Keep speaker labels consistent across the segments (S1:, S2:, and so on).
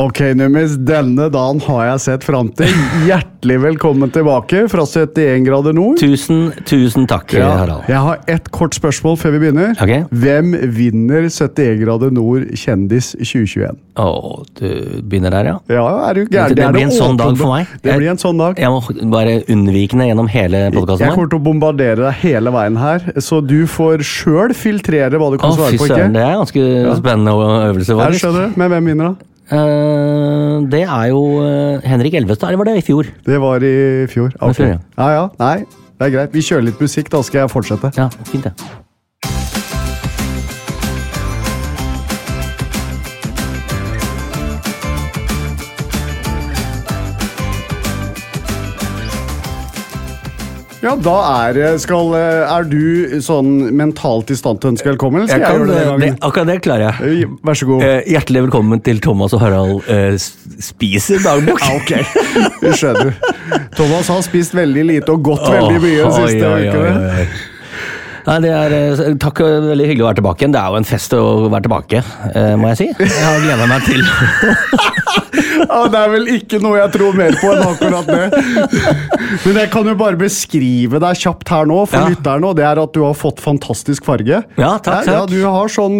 S1: Ok, Numis, denne dagen har jeg sett fram til. Hjertelig velkommen tilbake fra 71 grader nord.
S2: Tusen, tusen takk,
S1: Ja,
S2: Harald.
S1: jeg har ett kort spørsmål før vi begynner.
S2: Okay.
S1: Hvem vinner 71 grader nord kjendis 2021?
S2: Å, du begynner der, ja?
S1: Ja, er du gæren?
S2: Det
S1: det,
S2: blir en sånn dag for meg.
S1: Det blir en sånn dag.
S2: Jeg må være unnvikende gjennom hele
S1: Jeg kommer til å bombardere deg hele veien her, så du får sjøl filtrere hva du
S2: Å,
S1: oh, svare på.
S2: søren, det er ganske spennende øvelse,
S1: Jeg skjønner Men hvem vinner, da?
S2: Eh, det er jo uh, Henrik Elvestad, eller var det i fjor?
S1: Det var i fjor.
S2: Okay. fjor, ja.
S1: ja, ja. Nei, det er greit. Vi kjører litt musikk, da skal jeg fortsette.
S2: Ja, fint det.
S1: Ja, da er, skal, er du sånn mentalt i stand til å ønske velkommen? Eller skal
S2: Jeg
S1: jeg,
S2: kan,
S1: gjøre det
S2: det,
S1: denne gangen?
S2: akkurat det klarer jeg.
S1: Vær så god.
S2: Eh, hjertelig velkommen til Thomas og Harald eh, spiser dagbok.
S1: Ja, ok. Du skjønner. Thomas har spist veldig lite og gått veldig mye de
S2: Oi,
S1: siste
S2: Ja, ja,
S1: ukene.
S2: Nei, det er, eh, takk, eh, veldig hyggelig å være tilbake igjen. Det er jo en fest å være tilbake, eh, må jeg si. Jeg har gleda meg til
S1: Ja, det er vel ikke noe jeg tror mer på enn akkurat det. Men jeg kan jo bare beskrive deg kjapt her nå for
S2: Ja.
S1: lytterne, og det er at du har fått fantastisk farge.
S2: Ja, takk,
S1: Ja,
S2: takk.
S1: du har sånn,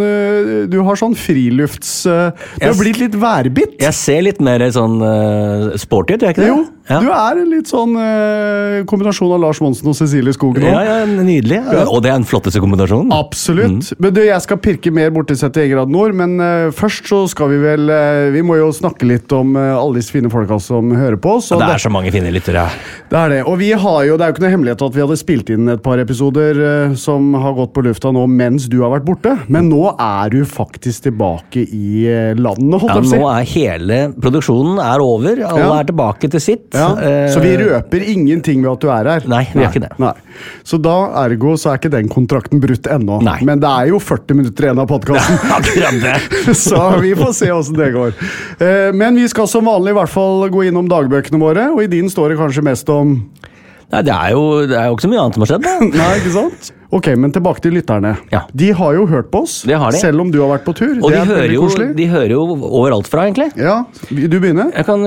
S1: du har sånn frilufts... Du har blitt litt værbitt.
S2: Jeg ser litt mer sånn sporty ut, gjør jeg ikke det?
S1: Jo,
S2: ja.
S1: du er en litt sånn kombinasjon av Lars Monsen og Cecilie Skogen
S2: ja, ja, nydelig. Og det er den flotteste kombinasjonen.
S1: Absolutt. Men du, Jeg skal pirke mer borti 71 Egerad nord, men uh, først så skal vi vel uh, Vi må jo snakke litt om uh, alle disse fine folka som hører på Så
S2: det
S1: det-
S2: er så mange fine lyttere.
S1: Det er det. Og vi har jo, det er jo ikke noe hemmelighet at vi hadde spilt inn et par episoder som har gått på lufta nå mens du har vært borte. Men nå er du faktisk tilbake i landet, holdt
S2: Ja,
S1: jeg på
S2: nå
S1: å si.
S2: er hele produksjonen er over. Alle
S1: Ja.
S2: er tilbake til sitt.
S1: Så vi røper ingenting ved at du er her.
S2: Nei, vi gjør ikke det.
S1: Nei. Så da, ergo, så er ikke den kontrakten brutt ennå. Men det er jo 40 minutter igjen av podkasten. Så vi får se åssen det går. Eh, Men vi skal som vanlig i hvert fall gå innom dagbøkene våre, og i din står det kanskje mest om
S2: Nei, det er, jo, det er jo ikke så mye annet som har skjedd. Da.
S1: Nei, ikke sant? Ok, men tilbake til lytterne.
S2: Ja.
S1: De har jo hørt på oss, selv om du har vært på tur.
S2: Og de
S1: er
S2: hører, jo, de hører jo overalt fra, egentlig.
S1: Ja, du
S2: begynner. Kan.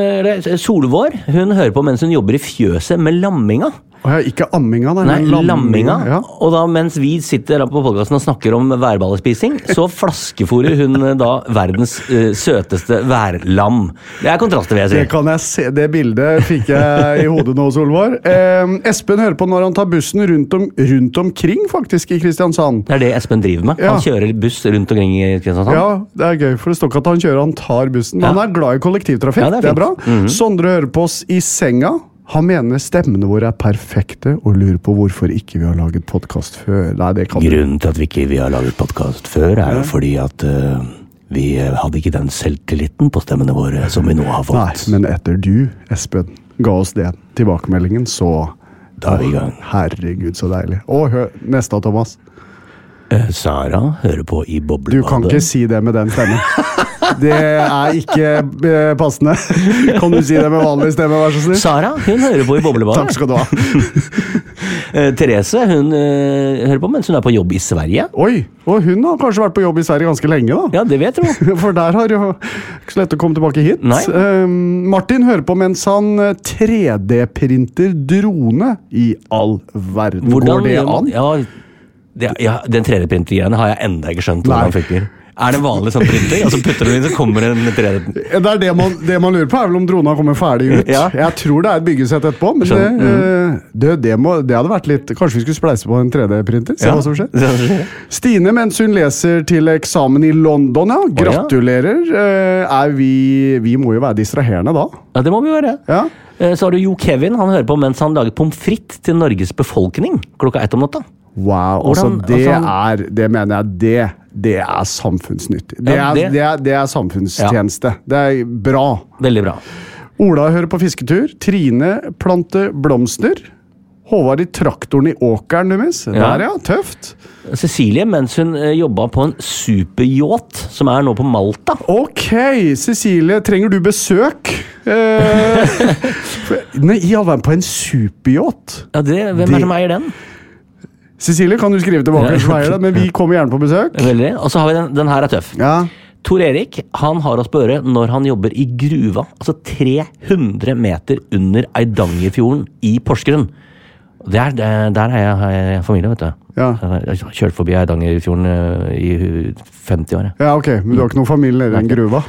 S2: Solvår hun hører på mens hun jobber i fjøset med lamminga.
S1: Ja, ikke amminga, nei,
S2: Nei,
S1: lamminga.
S2: lamminga.
S1: Ja.
S2: Og da mens vi sitter på podkasten og snakker om værballespising, så flaskefòrer hun eh, da verdens uh, søteste værlam. Det er kontraster, vil jeg
S1: Det kan jeg se, det bildet fikk jeg i hodet nå, Solvår. Eh, Espen hører på når han tar bussen rundt, om, rundt omkring, faktisk, i Kristiansand.
S2: Det er det Espen driver med.
S1: Ja.
S2: Han kjører buss rundt omkring i Kristiansand.
S1: Ja, det er gøy, for det står ikke at han kjører, han tar bussen. Men
S2: Ja.
S1: han er glad i kollektivtrafikk,
S2: det er
S1: det er bra. Sondre hører på oss i senga. Han mener stemmene våre er perfekte, og lurer på hvorfor ikke vi har laget podkast før. Nei, det kan
S2: Grunnen til at vi ikke vi har laget podkast før, er jo fordi at uh, vi hadde ikke den selvtilliten på stemmene våre som vi nå har fått.
S1: Nei, men etter du, Espen, ga oss det tilbakemeldingen, så
S2: Da er vi i gang.
S1: Herregud, så deilig. Og hør, neste, Thomas.
S2: Eh, Sara hører på i
S1: Du kan ikke si det med den stemmen. Det er ikke eh, passende. Kan du si det med vanlig stemme, vær så snill?
S2: Sara hun hører på i boblebadet.
S1: Takk skal du ha.
S2: Eh, Therese hun hører på mens hun er på jobb i Sverige.
S1: Oi, og hun har kanskje vært på jobb i Sverige ganske lenge, da.
S2: Ja, det vet du.
S1: For der har jo ikke så lett å komme tilbake hit.
S2: Nei.
S1: Um, Martin hører på mens han eh, 3D-printer drone. I all verden, Hvordan, går det an?
S2: Ja, det, ja, den 3D-printergreiene har jeg enda ikke skjønt hvordan funker. Er det vanlig sånn printer? Altså putter du inn, så kommer en 3D...
S1: Det, er det, man, det man lurer på, er vel om drona kommer ferdig ut.
S2: Ja.
S1: Jeg tror det er et byggesett etterpå, men det,
S2: Skjønner.
S1: eh, det, det, må, det hadde vært litt Kanskje vi skulle spleise på en 3D-printer? Se
S2: Ja.
S1: hva som skjer. Stine, mens hun leser til eksamen i London, ja. Gratulerer. Eh, Er vi Vi må jo være distraherende da.
S2: Ja, det må vi gjøre.
S1: Ja.
S2: Eh, Så har du Jo Kevin. Han hører på mens han lager pommes frites til Norges befolkning klokka ett om natta.
S1: Wow. Altså, det
S2: altså-
S1: er Det mener jeg, det, det er samfunnsnyttig. Det,
S2: Ja, det-
S1: det, er, det er samfunnstjeneste. Det er bra.
S2: Veldig bra.
S1: Ola hører på fisketur. Trine planter blomster. Håvard i traktoren i åkeren deres.
S2: Ja.
S1: Der, ja. Tøft.
S2: Cecilie, mens hun eh, jobba på en superyacht som er nå på Malta.
S1: Ok, Cecilie, trenger du besøk? Eh, nei, i all verden, på en superyacht?
S2: Ja, det, hvem
S1: Det-
S2: er det som eier den?
S1: Cecilie, kan du skrive tilbake, det, men vi kommer gjerne på besøk.
S2: Veldig. Og så har vi den, den her er tøff.
S1: Ja.
S2: Tor Erik han har på øret når han jobber i gruva. Altså 300 meter under Eidangerfjorden i Porsgrunn. Der, er, der har jeg, familie, vet du.
S1: Ja.
S2: Jeg har kjørt forbi Eidangerfjorden eh, i 50 år. jeg.
S1: ja, ok, men du har ikke noen familie nede i den gruva?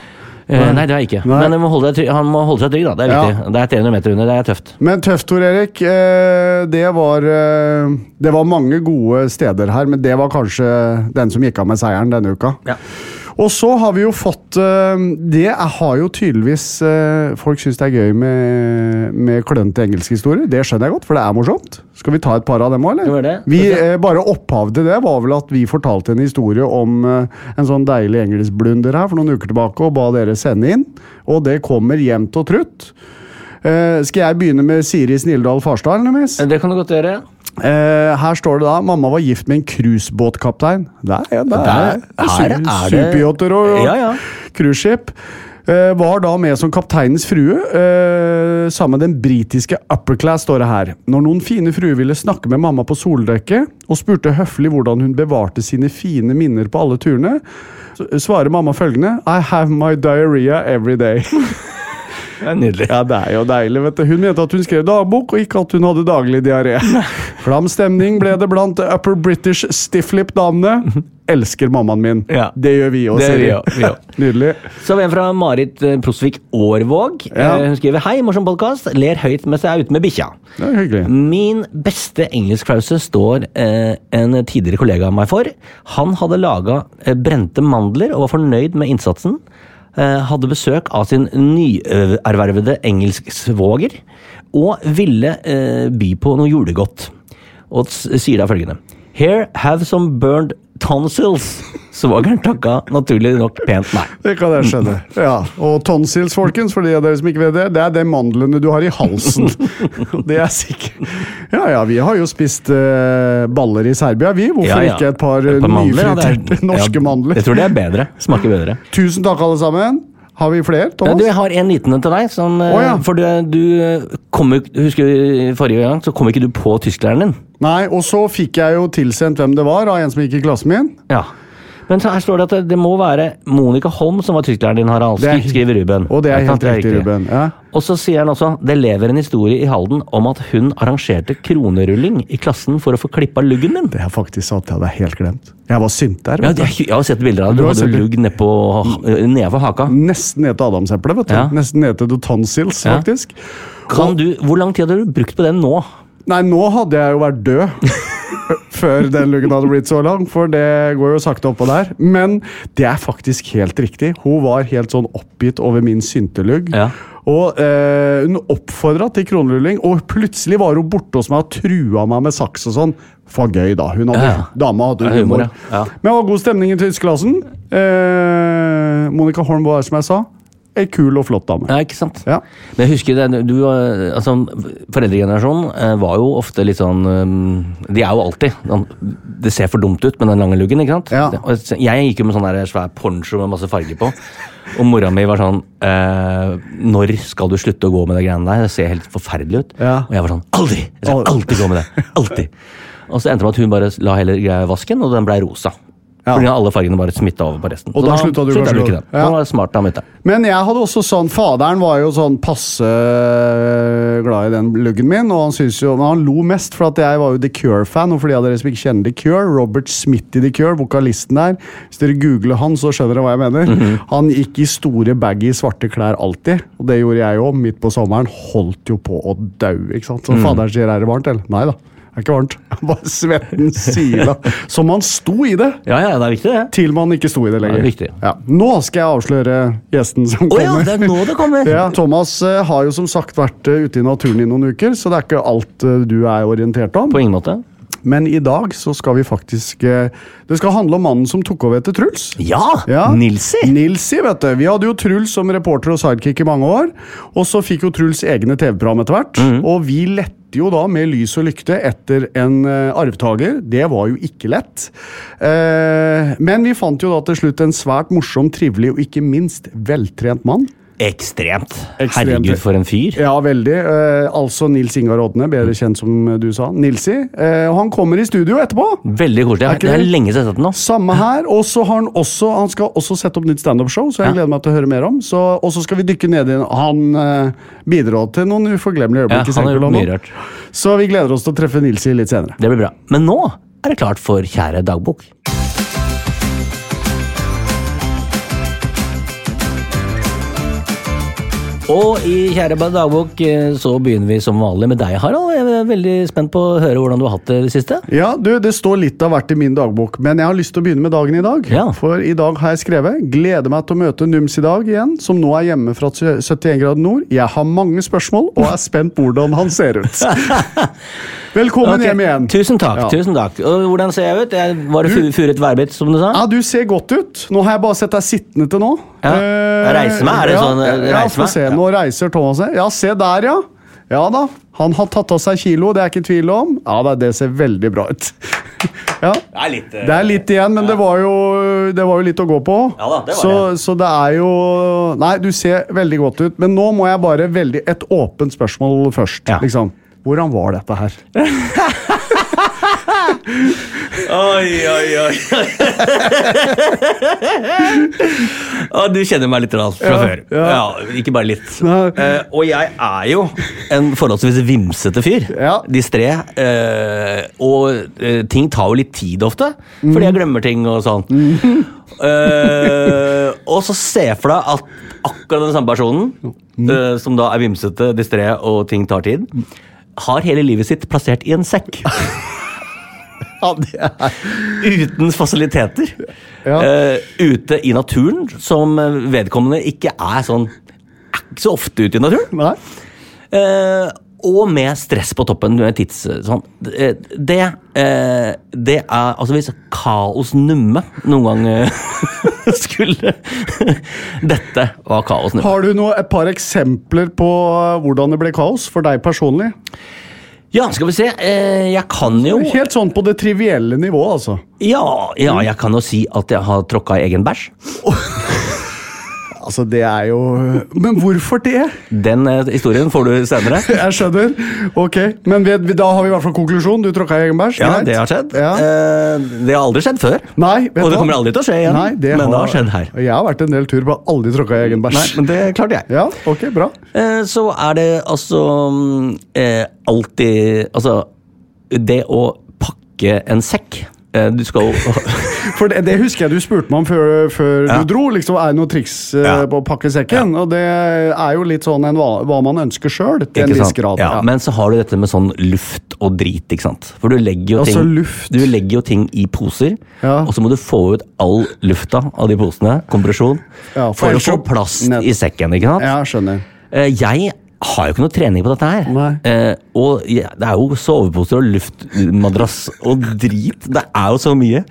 S2: Eh, nei, det har jeg ikke.
S1: Nei.
S2: Men han må trygg, han må holde seg trygg, da. Det er
S1: Ja.
S2: Det er 300 meter under. Det er tøft.
S1: Men tøft, Tor Erik. Eh, det var eh, Det var mange gode steder her, men det var kanskje den som gikk av med seieren denne uka.
S2: Ja.
S1: Og så har vi jo fått eh, Det har jo tydeligvis eh, Folk syns det er gøy med, med klønete engelskhistorier. Det skjønner jeg godt, for det er morsomt. Skal vi ta et par av dem òg, eller? Vi, eh, bare opphavet til det var vel at vi fortalte en historie om en sånn deilig engelskblunder her for noen uker tilbake, og ba dere sende inn. Og det kommer jevnt og trutt. Skal jeg begynne med Siri Snildal Farstad?
S2: Det kan du godt gjøre.
S1: Eh, her står det da mamma var gift med en cruisebåtkaptein. Der, ja, der,
S2: Der- her er det-
S1: Superyachter og
S2: Ja, ja.
S1: cruiseskip. Eh, var da med som kapteinens frue, uh, sammen med den britiske upper class, står det her. Når noen fine fruer ville snakke med mamma på soldekket, og spurte høflig hvordan hun bevarte sine fine minner på alle turene, svarer mamma følgende I have my diarrhea every day.
S2: Det er nydelig.
S1: Ja, det er jo deilig, vet du. Hun mente at hun skrev dagbok, og ikke at hun hadde daglig diaré. Flam stemning ble det blant upper British stifflip-damene. Elsker mammaen min.
S2: Ja.
S1: Det gjør vi òg, Siri. Nydelig.
S2: Så har vi en fra Marit eh, Prosvik Aarvåg.
S1: Ja.
S2: Eh, Hun skriver Hei, morsom podkast. Ler høyt mens jeg er ute med bikkja. Min beste engelskklause står eh, en tidligere kollega av meg for. Han hadde laga eh, brente mandler og var fornøyd med innsatsen. Eh, hadde besøk av sin nyervervede engelsksvoger og ville eh, by på noe julegodt. Og sier da følgende Here, have some burned tonsils. Svogeren takka naturlig nok pent nei.
S1: Det kan jeg skjønne. Ja. Og tonsils, folkens, for de av dere som ikke vet det, det er de mandlene du har i halsen. Det er sikkert Ja ja, vi har jo spist uh, baller i Serbia, vi. Hvorfor
S2: Ja, ja.
S1: ikke et par,
S2: Et par nyfriterte ja,
S1: norske
S2: ja,
S1: mandler?
S2: Jeg tror det er bedre. Smaker bedre.
S1: Tusen takk, alle sammen. Har vi flere,
S2: Ja,
S1: Thomas?
S2: du, jeg har en liten en til deg. Som,
S1: oh, ja.
S2: For du, du kom Husker du forrige gang, så kom ikke du på tysklæreren din.
S1: Nei, og så fikk jeg jo tilsendt hvem det var av en som gikk i klassen min.
S2: Ja. Men så her står det at det, må være Monica Holm som var tysklæreren din, Harald.
S1: Er-
S2: skriver Ruben.
S1: Og det er helt riktig, Ruben. Ja.
S2: Og så sier han også det lever en historie i Halden om at hun arrangerte kronerulling i klassen for å få klippa luggen din.
S1: Det har faktisk sant, jeg hadde helt glemt. Jeg var synt der.
S2: Ja, det, jeg har sett bilder av det.
S1: Du
S2: Du hadde jo lugg nedpå nedenfor haka.
S1: Nesten ned til adamseplet, vet du.
S2: Ja.
S1: Nesten ned til tonsils, faktisk.
S2: Kan du, hvor lang tid hadde du brukt på den nå?
S1: Nei, nå hadde jeg jo vært død. Før den luggen hadde blitt så lang, for det går jo sakte oppå der. Men det er faktisk helt riktig. Hun var helt sånn oppgitt over min syntelugg.
S2: Ja.
S1: Og eh, Hun oppfordra til kronrulling, og plutselig var hun borte hos meg og trua meg med saks og sånn. For gøy, da. Hun hadde,
S2: Ja.
S1: Dama hadde
S2: humor,
S1: humor.
S2: ja.
S1: Men det var god stemning i tyskklassen. Eh, Monica Holm var som jeg sa. Ei kul og flott dame.
S2: Ja, ikke sant?
S1: Ja.
S2: Men jeg husker det, du, eh, altså, Foreldregenerasjonen eh, var jo ofte litt sånn eh, De er jo alltid sånn, Det ser for dumt ut med den lange luggen. ikke sant?
S1: Ja.
S2: Jeg gikk jo med sånn der svær poncho med masse farger på. Og mora mi var sånn eh, Når skal du slutte å gå med de greiene der? Det ser helt forferdelig ut.
S1: Ja.
S2: Og jeg var sånn Aldri! Jeg skal alltid gå med det. Alltid. Og så endte det med at hun bare la hele greia i vasken, og den blei rosa.
S1: Ja.
S2: Fordi alle fargene bare smitta over på resten.
S1: Og
S2: Så
S1: da slutta du kanskje
S2: ikke den.
S1: Ja.
S2: Var smart da.
S1: Men jeg hadde også sånn Faderen var jo sånn passe øh, glad i den luggen min, og han synes jo, men han lo mest for at jeg var jo The Cure-fan. Og for de av dere som ikke kjenner The Cure, Robert Smith i The Cure, vokalisten der Hvis dere googler han, så skjønner dere hva jeg mener.
S2: Mhm.
S1: Han gikk i store baggy svarte klær alltid, og det gjorde jeg òg. Midt på sommeren. Holdt jo på å daue, ikke sant. Så
S2: mm.
S1: faderen sier er det varmt, eller? Nei da. Er ikke varmt. Bare svetten sila. Som man sto i det!
S2: Ja, ja, det er viktig, det.
S1: Til man ikke sto i det lenger.
S2: Det er viktig.
S1: Ja. Nå skal jeg avsløre gjesten som
S2: Å ja,
S1: kommer.
S2: det er nå det kommer!
S1: Ja, Thomas eh, har jo som sagt vært eh, ute i naturen i noen uker, så det er ikke alt eh, du er orientert om.
S2: På ingen måte.
S1: Men i dag så skal vi faktisk Det skal handle om mannen som tok over etter Truls.
S2: Ja!
S1: Ja.
S2: Nilsi!
S1: Nilsi, vet du. Vi hadde jo Truls som reporter og sidekick i mange år. Og så fikk jo Truls egne TV-program etter hvert.
S2: Mhm.
S1: Og vi lette jo da med lys og lykte etter en uh, arvtaker. Det var jo ikke lett. Eh, men vi fant jo da til slutt en svært morsom, trivelig og ikke minst veltrent mann.
S2: Ekstremt.
S1: Ekstremt.
S2: Herregud, for en fyr.
S1: Ja, veldig. Eh, altså Nils Ingar Odne, bedre kjent som du sa. Nilsi. Eh, han kommer i studio etterpå.
S2: Veldig koselig. Lenge siden jeg har sett den nå.
S1: Samme her. Og så har han også Han skal også sette opp nytt standup-show, så jeg
S2: Ja.
S1: gleder meg til å høre mer om. Og så skal vi dykke ned i Han eh, bidro til noen uforglemmelige
S2: Ja,
S1: øyeblikk. i
S2: gjort mye rart.
S1: Så vi gleder oss til å treffe Nilsi litt senere.
S2: Det blir bra. Men nå er det klart for Kjære dagbok. Og i Kjære dagbok eh, så begynner vi som vanlig med deg, Harald. Jeg er veldig spent på å høre hvordan du har hatt det i det siste.
S1: Ja, du, Det står litt av hvert i min dagbok, men jeg har lyst til å begynne med dagen i dag.
S2: Ja.
S1: For i dag har jeg skrevet 'Gleder meg til å møte Nums i dag igjen', som nå er hjemme fra 71 grader nord. Jeg har mange spørsmål og er spent på hvordan han ser ut. Velkommen
S2: okay.
S1: hjem igjen.
S2: Tusen takk.
S1: Ja.
S2: tusen takk. Og hvordan ser jeg ut? Jeg var det furet værbitt, som du sa?
S1: Ja, Du ser godt ut. Nå har jeg bare sett deg sittende til nå.
S2: Ja.
S1: Eh,
S2: Reise meg? Er det
S1: ja,
S2: sånn, eh,
S1: Ja, få se. Nå reiser Thomas seg. Ja, se der, ja. Ja da. Han har tatt av seg kilo, det er ikke tvil om. Ja da, det ser veldig bra ut. ja.
S2: Det er litt, eh,
S1: Det er litt igjen, men det, var jo, det var jo litt å gå på.
S2: Ja da, det var
S1: så, så det er jo Nei, du ser veldig godt ut. Men nå må jeg bare veldig Et åpent spørsmål først.
S2: Ja.
S1: Liksom. Hvordan var dette her?
S2: Oi, oi, oi. ah, du kjenner meg litt rann fra
S1: Ja,
S2: før.
S1: ja.
S2: Ja, ikke bare litt. Eh, og jeg er jo en forholdsvis vimsete fyr.
S1: Ja.
S2: Distré. Eh, og eh, ting tar jo litt tid ofte, fordi jeg glemmer ting og sånn. Eh, og så se for deg at akkurat den samme personen, eh, som da er vimsete, distré og ting tar tid, har hele livet sitt plassert i en sekk.
S1: Ja, det er
S2: Uten fasiliteter.
S1: Ja.
S2: Uh, ute i naturen, som vedkommende ikke er sånn Er ikke så ofte ute i naturen.
S1: Nei.
S2: Eh, og med stress på toppen. Tids, sånn. Det, det, eh, det er Altså, hvis Kaos Numme noen gang eh, skulle Dette var Kaos Numme.
S1: Har du noe, et par eksempler på hvordan det ble kaos for deg personlig?
S2: Ja, skal vi se. Eh, jeg kan jo
S1: Helt sånn på det trivielle nivået, altså.
S2: ja, ja, jeg kan jo si at jeg har tråkka i egen bæsj.
S1: Altså, det er jo Men hvorfor det?
S2: Den eh, historien får du senere.
S1: Jeg skjønner. Ok, Men vi, da har vi i hvert fall konklusjon. Du tråkka i egen bæsj.
S2: Ja, det har skjedd.
S1: Ja.
S2: Eh, det har aldri skjedd før.
S1: Nei, vet
S2: Og det kommer aldri til å skje igjen.
S1: Nei, det
S2: men det har skjedd her.
S1: Jeg har vært en del tur, på aldri tråkka i egen bæsj.
S2: Nei, men det klarte jeg.
S1: Ja, ok, bra.
S2: Eh, så er det altså mm, eh, alltid Altså, det å pakke en sekk eh, Du skal jo
S1: For det, det husker jeg du spurte meg om før, før
S2: Ja.
S1: du dro. liksom, Er det noe triks eh,
S2: Ja.
S1: på å pakke sekken? Og det er jo litt sånn en hva, man ønsker sjøl, til en viss grad.
S2: Ja, Men så har du dette med sånn luft og drit, ikke sant. For du legger jo,
S1: Altså
S2: ting,
S1: luft.
S2: du legger jo ting i poser, og så må du få ut all lufta av de posene, kompresjon,
S1: Ja,
S2: for,
S1: for
S2: å få plass i sekken, ikke sant.
S1: Ja, skjønner.
S2: Eh, Jeg har jo ikke noe trening på dette her. Eh, og ja, det er jo soveposer og luftmadrass og drit. Det er jo så mye.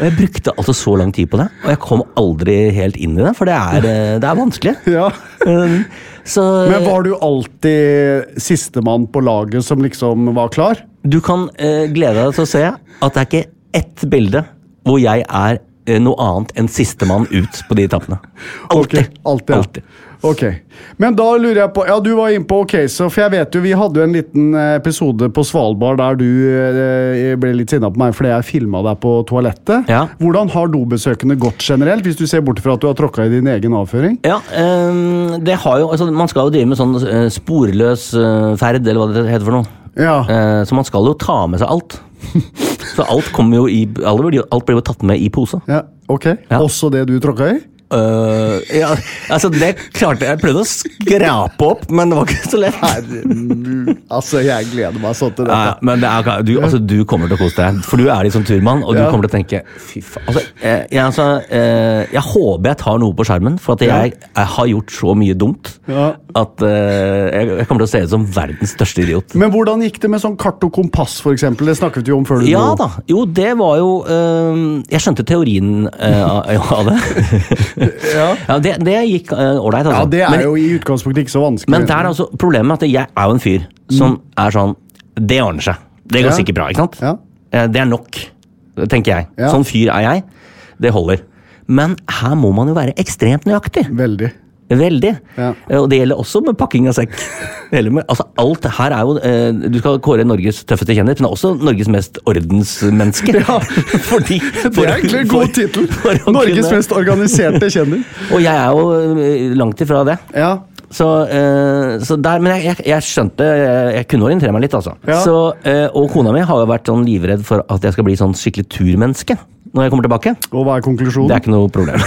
S2: Og jeg brukte altså så lang tid på det, og jeg kom aldri helt inn i det, for det er, eh, det er vanskelig.
S1: Ja.
S2: Um, Så
S1: Men var du alltid sistemann på laget som liksom var klar?
S2: du kan eh, glede deg til å se at det er ikke ett bilde hvor jeg er eh, noe annet enn sistemann ut på de etappene. Alltid.
S1: Okay, alltid, ja.
S2: Alltid.
S1: Ok, Men da lurer jeg på Ja, du var inne på Okasa, for jeg vet jo vi hadde jo en liten eh, episode på Svalbard der du eh, ble litt sinna på meg fordi jeg filma deg på toalettet.
S2: Ja.
S1: Hvordan har dobesøkene gått generelt, hvis du ser bort fra at du har tråkka i din egen avføring?
S2: Ja, um, det har jo, altså, Man skal jo drive med sånn eh, sporløs ferd, eller hva det heter for noe.
S1: Ja.
S2: Uh, så man skal jo ta med seg alt. så alt kommer jo i Alt blir jo tatt med i pose.
S1: ja ok.
S2: Ja.
S1: Også det du tråkka i?
S2: Eh, ja, altså det klarte jeg Jeg prøvde å skrape opp, men det var ikke så lett.
S1: Altså, jeg gleder meg sånn til
S2: dette. ja, men det er, du, altså, du kommer til å kose deg, for du er sånn turmann, og du kommer til å tenke Fy faen. Altså, eh, jeg, altså, eh, jeg håper jeg tar noe på skjermen, for at jeg, jeg har gjort så mye dumt
S1: Ja.
S2: at uh, jeg, kommer til å se ut som verdens største idiot.
S1: Men hvordan gikk det med sånn kart og kompass, for eksempel? Det snakket vi om før du
S2: Ja da. Jo, det var jo uh, Jeg skjønte teorien av det.
S1: Ja.
S2: det, det gikk ålreit, uh, altså.
S1: Ja, det er
S2: Men-
S1: jo i utgangspunktet ikke så vanskelig.
S2: Men det er altså problemet at jeg er jo en fyr som er sånn Det ordner seg. Det går
S1: Ja.
S2: sikkert bra, ikke sant?
S1: Ja.
S2: Eh, Det er nok, tenker jeg.
S1: Ja.
S2: Sånn fyr er jeg. Det holder. Men her må man jo være ekstremt nøyaktig.
S1: Veldig.
S2: Veldig.
S1: Ja.
S2: Eh, Og det gjelder også med pakking av sekk. Med, altså alt her er jo eh, Du skal kåre Norges tøffeste kjendis, men også Norges mest ordensmenneske.
S1: Ja.
S2: Fordi,
S1: Det er egentlig en god tittel. Norges mest organiserte kjendis.
S2: Og jeg er jo eh, langt ifra det.
S1: Ja.
S2: Så, uh, så der, Men jeg, jeg, jeg skjønte jeg, jeg kunne orientere meg litt, altså.
S1: Ja.
S2: Så, uh, og kona mi har jo vært sånn livredd for at jeg skal bli sånn skikkelig turmenneske når jeg kommer tilbake.
S1: Og hva er konklusjonen?
S2: Det er ikke noe problem.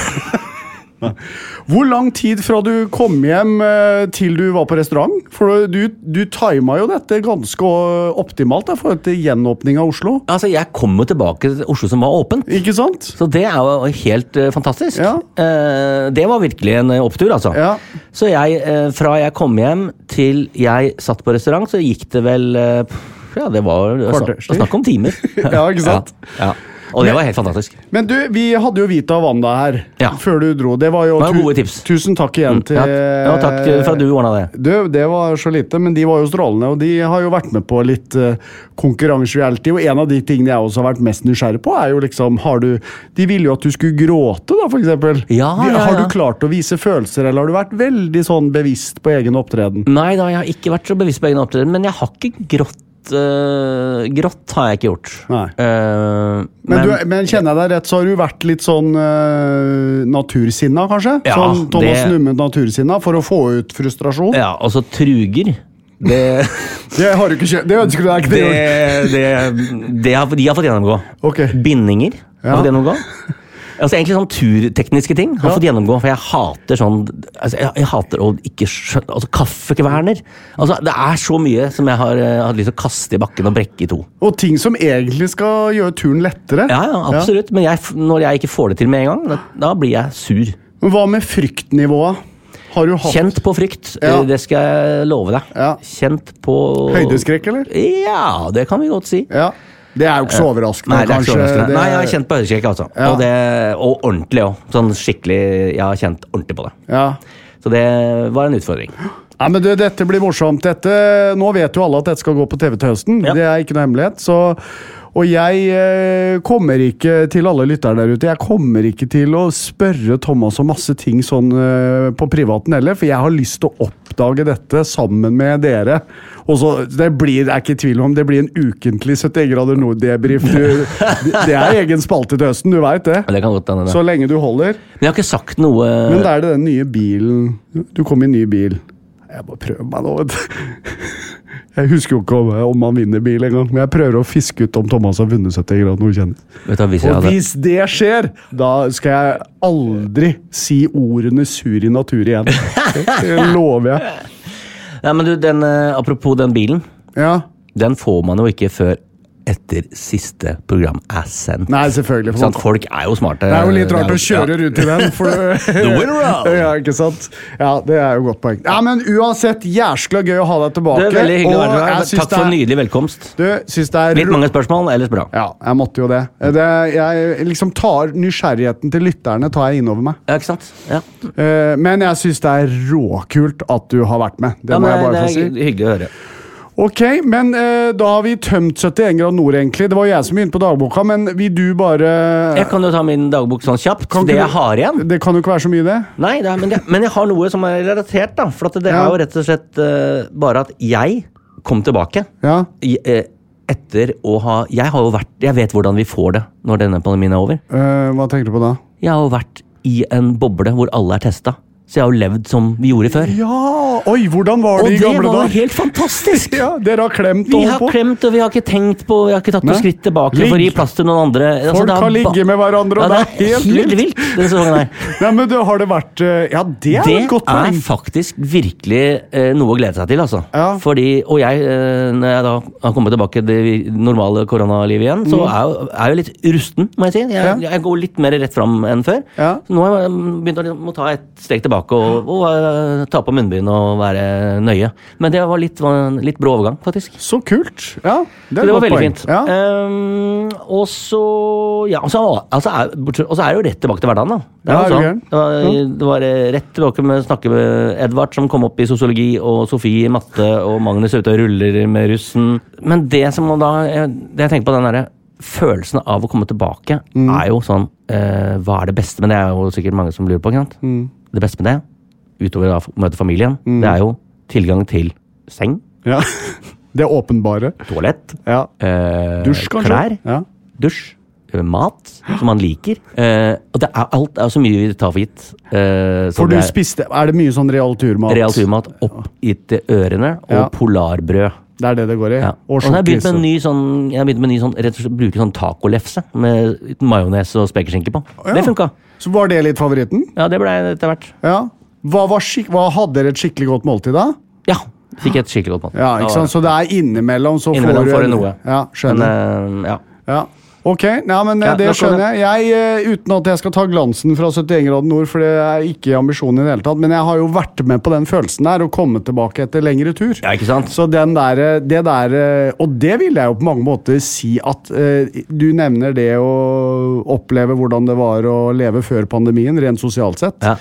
S1: Hvor lang tid fra du kom hjem eh, til du var på restaurant? For du, du tima jo dette ganske eh, optimalt da, for til gjenåpning av Oslo.
S2: altså, Jeg kom jo tilbake til Oslo som var åpent.
S1: Ikke sant?
S2: Så det er jo helt uh, fantastisk.
S1: Ja.
S2: Uh, det var virkelig en opptur, altså.
S1: Ja.
S2: Så jeg, uh, fra jeg kom hjem til jeg satt på restaurant, så gikk det vel Ja, det var
S1: Kvarters tid.
S2: snakk om timer.
S1: Ja, ikke sant?
S2: Ja, ja. Og det var helt fantastisk.
S1: Men du, vi hadde jo Vita Wanda her
S2: Ja.
S1: før du dro. Det var jo
S2: Det var gode tips. Mm.
S1: Tusen takk igjen til
S2: Ja, ja, takk for at du ordna det.
S1: Du, det var så lite, men de var jo strålende, og de har jo vært med på litt uh, konkurransereality. Og en av de tingene jeg også har vært mest nysgjerrig på, er jo liksom har du, De ville jo at du skulle gråte, da, for eksempel.
S2: Ja,
S1: ja,
S2: ja,
S1: Har du klart å vise følelser, eller har du vært veldig sånn bevisst på egen opptreden?
S2: Nei da, jeg har ikke vært så bevisst på egen opptreden, men jeg har ikke grått. Eh, grått har jeg ikke gjort.
S1: Nei.
S2: Uh,
S1: Men, du, men kjenner jeg deg rett, så har du vært litt sånn uh, natursinna, kanskje?
S2: Ja,
S1: sånn Thomas
S2: det-
S1: Numme natursinna, for å få ut frustrasjon?
S2: ja, og så truger. Det,
S1: Det har du ikke kjøpt. Det ønsker du deg ikke.
S2: det,
S1: Det,
S2: det, det har, de har fått gjennomgå.
S1: Okay.
S2: Bindinger
S1: Ja.
S2: har fått gjennomgå. Altså Egentlig sånn turtekniske ting har
S1: Ja.
S2: fått gjennomgå, for jeg hater sånn altså, jeg, jeg hater å ikke skjønne Altså Kaffekverner. Altså, det er så mye som jeg har eh, hatt lyst til å kaste i bakken og brekke i to.
S1: Og ting som egentlig skal gjøre turen lettere.
S2: Ja, ja, absolutt. Men jeg, når jeg ikke får det til med en gang, da, da blir jeg sur.
S1: Men hva med fryktnivået? Har du hatt
S2: Kjent på frykt,
S1: Ja.
S2: eh, det skal jeg love deg.
S1: Ja.
S2: Kjent på
S1: høydeskrekk, eller?
S2: Ja, det kan vi godt si.
S1: Ja. Det er jo ikke så overraskende,
S2: Nei, det er ikke så overraskende.
S1: Det-
S2: Nei, jeg har kjent på høydeskrekk, altså.
S1: Ja.
S2: Og, det, og ordentlig òg. Sånn skikkelig Jeg har kjent ordentlig på det.
S1: Ja.
S2: Så det var en utfordring.
S1: Nei, men du, Dette blir morsomt. Dette, nå vet jo alle at dette skal gå på TV til høsten.
S2: Ja.
S1: Det er ikke noe hemmelighet. Så, og jeg eh, kommer ikke til alle lyttere der ute. Jeg kommer ikke til å spørre Thomas om masse ting sånn eh, på privaten heller, for jeg har lyst til å oppdage dette sammen med dere. Og så, Det blir det er ikke tvil om, det blir en ukentlig 71 grader nord-debrief. Det er egen spalte til høsten, du veit det.
S2: Det kan godt det.
S1: Så lenge du holder.
S2: Men jeg har ikke sagt noe
S1: Men da er det den nye bilen Du kom i ny bil. Jeg må prøve meg nå, vet du. Jeg husker jo ikke om, om han vinner bil engang, men jeg prøver å fiske ut om Thomas har vunnet 70 grader
S2: hvis jeg
S1: Og hvis det skjer, da skal jeg aldri si ordene sur i natur igjen. Det lover jeg.
S2: Nei, men du, den, eh, Apropos den bilen.
S1: Ja.
S2: Den får man jo ikke før etter siste program er sendt.
S1: Nei, selvfølgelig.
S2: Sant? Folk er jo smarte.
S1: Det er jo litt rart å kjøre
S2: ja.
S1: rundt i den. For
S2: The winner round.
S1: Ja, ikke sant? Ja, det er jo godt poeng. Ja, men uansett, jæskla gøy å ha deg tilbake.
S2: Det er veldig hyggelig å være her. Takk for
S1: en
S2: nydelig velkomst.
S1: Du, synes det er
S2: Litt mange spørsmål, ellers bra.
S1: Ja, jeg måtte jo det. det. Jeg liksom tar nysgjerrigheten til lytterne tar jeg innover meg.
S2: Ja, ikke sant? Ja.
S1: Eh, Men jeg syns det er råkult at du har vært med. Det
S2: Ja,
S1: må jeg bare
S2: det
S1: få si.
S2: hyggelig å høre.
S1: Ok, men eh, da har vi tømt 71 grad nord, egentlig. Det var jeg som begynte på dagboka, men vil du bare
S2: Jeg kan jo ta min dagbok sånn kjapt.
S1: Kan
S2: det
S1: ikke
S2: jeg
S1: du-
S2: har igjen.
S1: Det kan jo ikke være så mye, det.
S2: Nei, det er, men, jeg, men jeg har noe som er relatert, da. For det
S1: Ja.
S2: er jo rett og slett uh, bare at jeg kom tilbake.
S1: Ja.
S2: i, uh, etter å ha Jeg har jo vært Jeg vet hvordan vi får det når denne pandemien er over.
S1: Uh, hva tenker du på da?
S2: Jeg har jo vært i en boble hvor alle er testa. Så jeg har jo levd som vi gjorde før.
S1: Ja! Oi, hvordan var
S2: Og
S1: det i
S2: det
S1: gamle
S2: var
S1: dager?
S2: helt fantastisk!
S1: Ja, Dere har klemt
S2: Vi
S1: og
S2: har
S1: holdt på?
S2: klemt, og vi har ikke tenkt på Vi har ikke tatt noe skritt tilbake
S1: Ligg.
S2: for å gi plass til noen andre. Altså,
S1: Folk
S2: altså,
S1: har ligget med hverandre, og
S2: ja,
S1: det er helt vilt.
S2: vilt denne sesongen her.
S1: Nei, men du, har det vært eh, Ja, det er
S2: Det
S1: et godt
S2: Det
S1: er
S2: faktisk virkelig eh, noe å glede seg til, altså.
S1: Ja.
S2: Fordi, og jeg, eh, når jeg da har kommet tilbake til det normale koronalivet igjen, så er jeg, er jeg litt rusten, må jeg si. Jeg,
S1: Mm. Ja.
S2: jeg går litt mer rett fram enn før.
S1: Ja.
S2: Så nå har jeg begynt å liksom ta et steg tilbake og, og uh, ta på munnbind og være nøye. Men det var litt, var litt brå overgang, faktisk.
S1: Så kult. Ja, det er
S2: det var veldig
S1: point.
S2: fint.
S1: Ja.
S2: Um, og så ja, og så, altså, er, bortsett- og så er det jo rett tilbake til hverdagen, da. Det,
S1: Ja,
S2: er
S1: er
S2: sånn. det, var, det var eh, rett tilbake med å snakke med Edvard, som kom opp i sosiologi, og Sofie i matte, og Magnus er ute og ruller med russen. Men det som da Det jeg tenker på, den derre følelsen av å komme tilbake,
S1: Mm.
S2: er jo sånn eh, Hva er det beste med det? Det er jo sikkert mange som lurer på. ikke sant?
S1: Mm.
S2: Det beste med det, utover å møte familien, det er jo tilgang til seng,
S1: ja. Det åpenbare.
S2: toalett,
S1: Ja.
S2: eh,
S1: Dusj, kanskje?
S2: klær
S1: Ja.
S2: dusj, eh, mat som man liker. Eh, og det er, alt er så mye vi tar for gitt. Eh,
S1: For du
S2: er
S1: spiste Er det mye sånn real turmat?
S2: real turmat opp i til ørene, og polarbrød.
S1: Det er det det går i?
S2: Ja. Og så har jeg begynt med en ny sånn, jeg har begynt med en ny sånn, rett og slett bruke sånn tacolefse med majones og spekeskinke på.
S1: ja.
S2: Det funka.
S1: Så var det litt favoritten?
S2: Ja, det ble etter hvert.
S1: Ja. Hva, var hva Hadde dere et skikkelig godt måltid da?
S2: Ja, fikk et skikkelig godt måltid.
S1: Ja, ikke sant? Så det er innimellom så
S2: Innimellom
S1: får
S2: får du noe.
S1: Ja,
S2: Men,
S1: skjønner.
S2: eh, ja.
S1: Ja. Ok, ja, men eh,
S2: Ja,
S1: det skjønner jeg. jeg. eh, Uten at jeg skal ta glansen fra 71 grader nord, for det er ikke ambisjonen i det hele tatt, men jeg har jo vært med på den følelsen der, å komme tilbake etter lengre tur.
S2: ja, ikke sant?
S1: Så den der, det der eh, Og det vil jeg jo på mange måter si at eh, Du nevner det å oppleve hvordan det var å leve før pandemien, rent sosialt sett.
S2: Ja.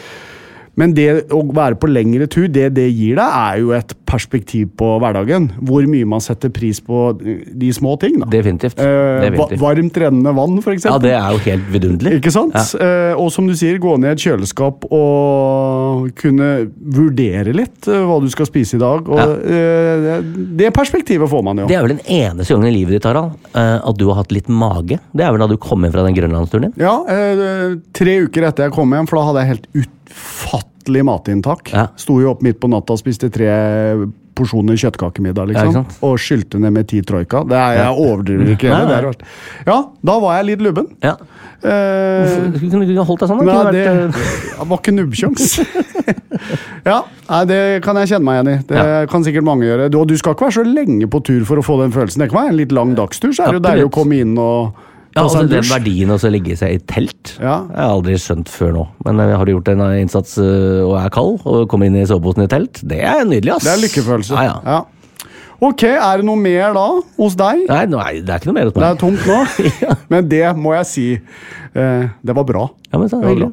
S1: Men det å være på lengre tur, det det gir deg, er jo et perspektiv på hverdagen. Hvor mye man setter pris på de små ting. da.
S2: Definitivt.
S1: Eh,
S2: Definitivt.
S1: varmt rennende vann, for
S2: Ja, det er jo helt vidunderlig.
S1: Ikke sant? Eh, og som du sier, gå ned i et kjøleskap og kunne vurdere litt eh, hva du skal spise i dag. Og
S2: Ja.
S1: eh, det perspektivet får man jo.
S2: Det er vel den eneste gangen i livet ditt Harald, eh, at du har hatt litt mage. Det er vel da du kom inn fra den grønlandsturen din?
S1: Ja, eh, tre uker etter jeg kom hjem, for da hadde jeg helt utfattelig matinntak.
S2: Ja.
S1: Sto jo opp midt på natta og spiste tre porsjoner kjøttkakemiddag, liksom.
S2: Ja,
S1: og skylte ned med ti troika. Det er, jeg overdriver ikke.
S2: Nei, nei.
S1: Ja, da var jeg litt lubben.
S2: Ja. Uh, kunne du holdt deg sånn.
S1: Nei, det
S2: vært, eh,
S1: var ikke nubbkjangs. ja, nei, det kan jeg kjenne meg igjen i. Det
S2: Ja.
S1: kan sikkert mange gjøre. Du, og du skal ikke være så lenge på tur for å få den følelsen. Det kan være en litt lang dagstur, så er det jo deilig å komme inn og
S2: ja, altså Den verdien å ligge seg i telt
S1: Ja.
S2: Jeg har aldri skjønt før nå. Men eh, har du gjort en innsats eh, og er kald, og kommer inn i soveposen i telt, det er nydelig, ass.
S1: Det er lykkefølelse.
S2: Ja, ja.
S1: Ok, er det noe mer da hos deg?
S2: Nei, nei, det er ikke noe mer hos meg.
S1: Det er tomt nå. Men det må jeg si. Eh, det var bra.
S2: Ja, men så
S1: Det var
S2: hyggelig.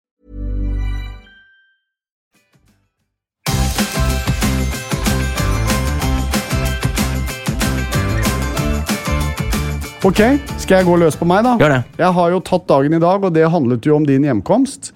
S1: Ok, skal jeg gå løs på meg, da?
S2: Gjør det.
S1: Jeg har jo tatt dagen i dag, og det handlet jo om din hjemkomst.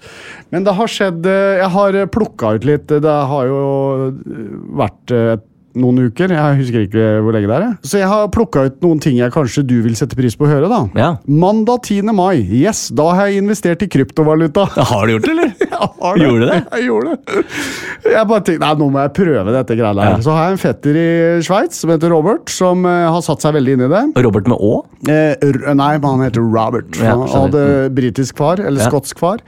S1: Men det har skjedd eh, Jeg har plukka ut litt. Det har jo eh, vært eh, noen uker. Jeg husker ikke hvor lenge det er. Så jeg har plukka ut noen ting jeg kanskje du vil sette pris på å høre. da.
S2: Ja.
S1: Mandag 10. mai. Yes, da har jeg investert i kryptovaluta.
S2: Har du gjort det, eller?
S1: Jeg har det.
S2: Gjorde det?
S1: Jeg gjorde det. Jeg bare tenkte, nei, Nå må jeg prøve dette greiene her.
S2: Ja.
S1: Så har jeg en fetter i Sveits som heter Robert, som eh, har satt seg veldig inn i det.
S2: Robert med Å?
S1: Eh, nei, men han heter Robert.
S2: Ja,
S1: han hadde britisk far, eller skotsk far.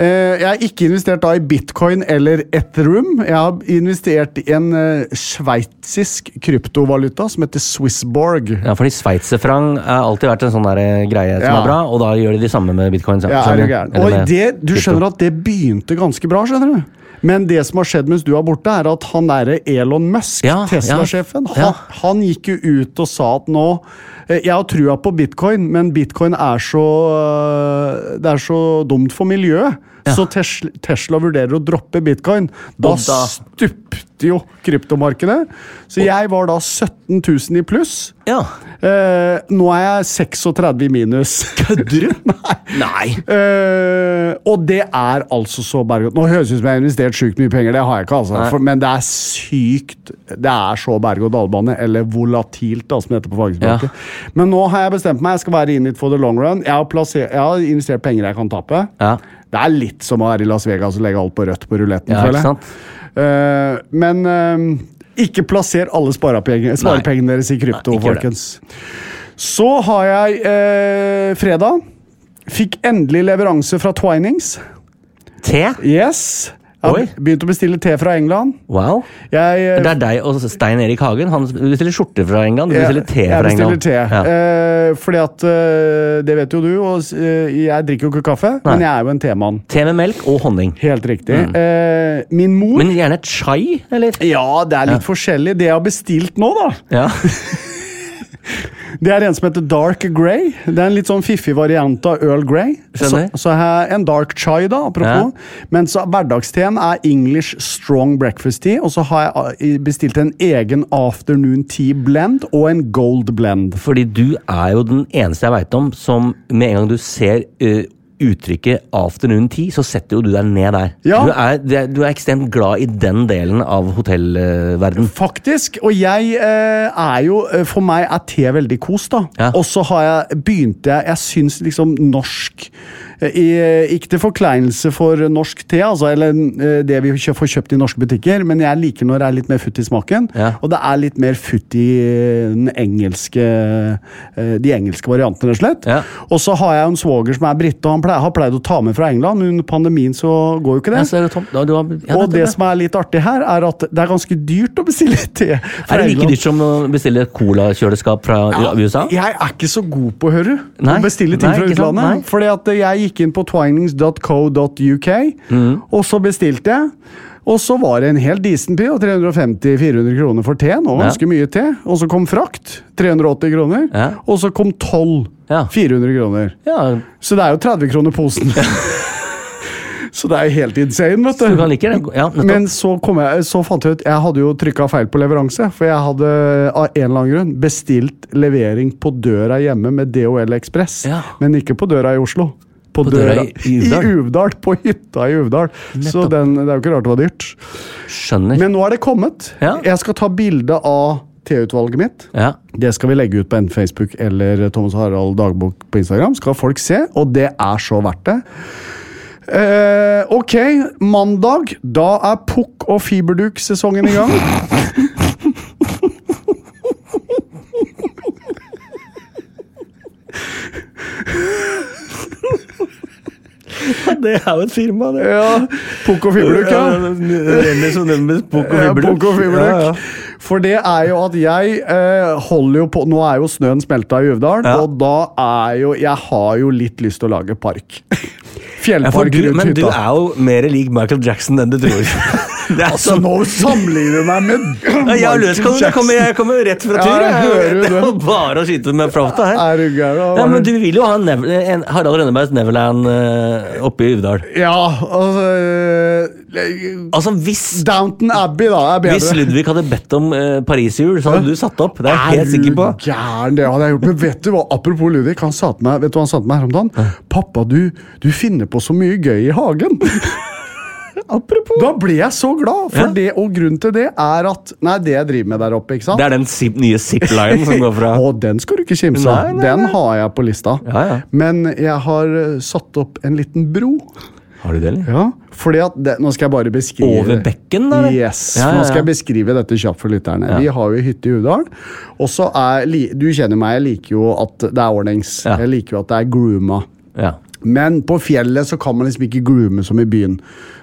S1: Eh, jeg har ikke investert da i bitcoin eller Ethereum. Jeg har investert i en uh, sveitsisk kryptovaluta som heter Swissborg.
S2: Ja, fordi sveitserfrang har alltid vært en sånn der eh, greie som
S1: Ja.
S2: er bra, og da gjør de det samme med bitcoin.
S1: Ja, er gæren? Og det, du skjønner at det begynte ganske bra, skjønner du. Men det som har skjedd mens du er borte, er at han derre Elon Musk,
S2: Ja,
S1: Tesla-sjefen,
S2: ja, ja.
S1: han, han gikk jo ut og sa at nå eh, Jeg har trua på bitcoin, men bitcoin er så Det er så dumt for miljøet. Så Tesla, Tesla vurderer å droppe bitcoin. Da,
S2: da-
S1: stupte jo kryptomarkedet. Så jeg var da 17 000 i pluss.
S2: Ja.
S1: Eh, nå er jeg 36 i minus. Kødder du? Nei.
S2: Nei.
S1: Eh, og det er altså så berg-og Nå høres det ut som jeg har investert sjukt mye penger, det har jeg ikke, altså. For, men det er sykt Det er så berg-og-dal-bane, eller volatilt, da, som det heter på fagspråket. Men nå har jeg bestemt meg, jeg skal være in it for the long run. Jeg har, jeg har investert penger jeg kan tape.
S2: Ja.
S1: Det er litt som å være i Las Vegas og legge alt på rødt på ruletten,
S2: Ja,
S1: føler jeg. Eh, men uh, ikke plasser alle sparepengene, sparepengene deres i krypto,
S2: Nei, det.
S1: folkens. Så har jeg uh, fredag. Fikk endelig leveranse fra Twinings.
S2: Te?
S1: Yes. Jeg
S2: Oi.
S1: har begynt å bestille te fra England.
S2: Wow.
S1: Jeg, eh,
S2: Det er deg og Stein Erik Hagen. Han bestiller skjorte fra England. Du bestiller te
S1: jeg
S2: fra
S1: bestiller
S2: England.
S1: te.
S2: Ja.
S1: uh, fordi at uh, Det vet jo du, og uh, jeg drikker jo ikke kaffe,
S2: Nei.
S1: men jeg er jo en temann.
S2: Te med melk og honning.
S1: Helt riktig. Eh, min mor
S2: Mm. Men gjerne chai, eller?
S1: Ja, det er litt forskjellig. Det jeg har bestilt nå, da,
S2: Ja.
S1: det er en som heter Dark Grey. Det er en litt sånn fiffig variant av Earl Grey. Så, så har en Dark Chai, da, apropos. Men så hverdagsteen er English Strong Breakfast Tea. Og så har jeg eh, bestilt en egen Afternoon Tea Blend og en Gold Blend.
S2: Fordi du er jo den eneste jeg veit om som med en gang du ser eh, uttrykket 'afternoon tea', så setter jo du deg ned der.
S1: Ja.
S2: Du, er, du er ekstremt glad i den delen av hotellverden.
S1: Faktisk. Og jeg eh, er jo eh, For meg er te veldig kos, da.
S2: Ja.
S1: Og så har jeg begynte jeg Jeg syns liksom norsk i, Ikke til forkleinelse for norsk te, altså, eller eh, det vi får kjøpt i norske butikker, men jeg liker når det er litt mer futt i smaken.
S2: Ja.
S1: Og det er litt mer futt i eh, den engelske eh, de engelske variantene, rett og slett.
S2: Ja.
S1: Og så har jeg en svoger som er brite, og han pleier, har pleid å ta med fra England. Under pandemien så går jo ikke det.
S2: Ja, det du har,
S1: Og det,
S2: det
S1: som er litt artig her, er at det er ganske dyrt å bestille te. fra
S2: Er det like dyrt som å bestille colakjøleskap fra USA?
S1: Jeg er ikke så god på, hører du, å bestille ting fra utlandet. Fordi at jeg gikk inn på twinings.co.uk,
S2: Mm.
S1: og så bestilte jeg. Og så var det en helt decent pris, 350-400 kroner for te. Nå ganske mye te. Og så kom frakt, 380 kroner.
S2: Ja.
S1: Og så kom toll,
S2: Ja.
S1: 400 kroner.
S2: Ja,
S1: Så det er jo 30 kroner posen. så det er jo helt insane, vet
S2: du det. Ja,
S1: men så, kom jeg, så fant jeg ut Jeg hadde jo trykka feil på leveranse. For jeg hadde av en eller annen grunn bestilt levering på døra hjemme med DHL Ekspress.
S2: Ja.
S1: Men ikke på døra i Oslo. På,
S2: På døra
S1: døra,
S2: i Uvdal.
S1: i Uvdal. På hytta i Uvdal. Så den, det er jo ikke rart det var dyrt.
S2: Skjønner.
S1: Men nå er det kommet.
S2: Ja.
S1: Jeg skal ta bilde av T-utvalget mitt.
S2: Ja.
S1: Det skal vi legge ut på enten Facebook eller Thomas Harald dagbok på Instagram. Skal folk se, og det er så verdt det. Eh, ok, mandag. Da er Pukk og Fiberduk-sesongen i gang.
S2: Det er jo et firma, det.
S1: Ja, Pukk og Fiberduk, ja. Ja. Pukk og
S2: ja.
S1: For det er jo at jeg eh, holder jo på Nå er jo snøen smelta i
S2: Uvdalen,
S1: og da er jo Jeg har jo litt lyst til å lage park. Fjellpark rundt
S2: men du er jo mer lik Michael Jackson enn du tror.
S1: Altså,
S2: sånn
S1: nå sammenligner du meg med
S2: ja, jeg, har løs, kan, jeg, kommer, jeg kommer rett fra
S1: Ja, jeg
S2: Det er bare å skyte med flåta her.
S1: Er du gæren?
S2: Ja, men du vil jo ha en, en Harald Rønnebergs Neverland uh, oppe i Uvdal.
S1: Ja, altså uh,
S2: Altså, hvis,
S1: Downton Abbey, da, er bedre.
S2: hvis Ludvig hadde bedt om uh, pariserhjul, så hadde du satt opp. Det er jeg helt sikker på.
S1: Er du gæren? Det hadde jeg gjort. Men vet du hva? Apropos Ludvig, han sa til meg, vet du hva han sa til meg her om dagen? Pappa, du, du finner på så mye gøy i hagen.
S2: Apropos.
S1: Da ble jeg så glad, for
S2: Ja.
S1: det, og grunnen til det er at Nei, det jeg driver med der oppe, ikke sant?
S2: Det er den zip, nye zip-linen som går fra
S1: Og den skal du ikke kimse av. Den har jeg på lista.
S2: Ja, ja.
S1: Men jeg har eh, satt opp en liten bro.
S2: Har du det, eller?
S1: Ja, fordi at det, Nå skal jeg bare beskrive
S2: Over bekken, da?
S1: Yes.
S2: Ja, ja,
S1: Nå skal jeg beskrive dette kjapt for lytterne.
S2: Ja.
S1: Vi har jo hytte i Uvdal. Og så er Du kjenner meg, jeg liker jo at det er ordnings.
S2: Ja.
S1: Jeg liker jo at det er grooma.
S2: Ja.
S1: Men på fjellet så kan man liksom ikke groome som i byen.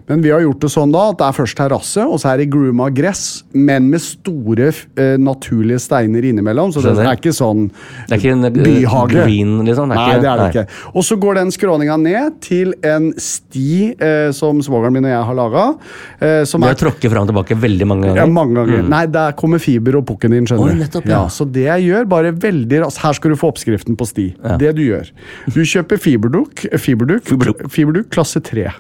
S1: Men vi har gjort det sånn da at det er først terrasse, og så er det grooma gress, men med store eh, naturlige steiner innimellom. Så det
S2: det
S1: er ikke sånn
S2: Det er ikke en eh,
S1: byhage.
S2: green, liksom?
S1: Nei, det er det ikke. Og så går den skråninga ned til en sti eh, som svogeren min og jeg har laga. Eh, som er
S2: har tråkket fram og tilbake veldig mange ganger.
S1: ja, mange ganger. Nei, der kommer fiber og pukken din, skjønner du.
S2: nettopp, ja.
S1: Så det jeg gjør, bare veldig raskt Her skal du få oppskriften på sti. Det du gjør. Du kjøper fiberduk, fiberduk,
S2: Fiberduk.
S1: fiberduk klasse 3.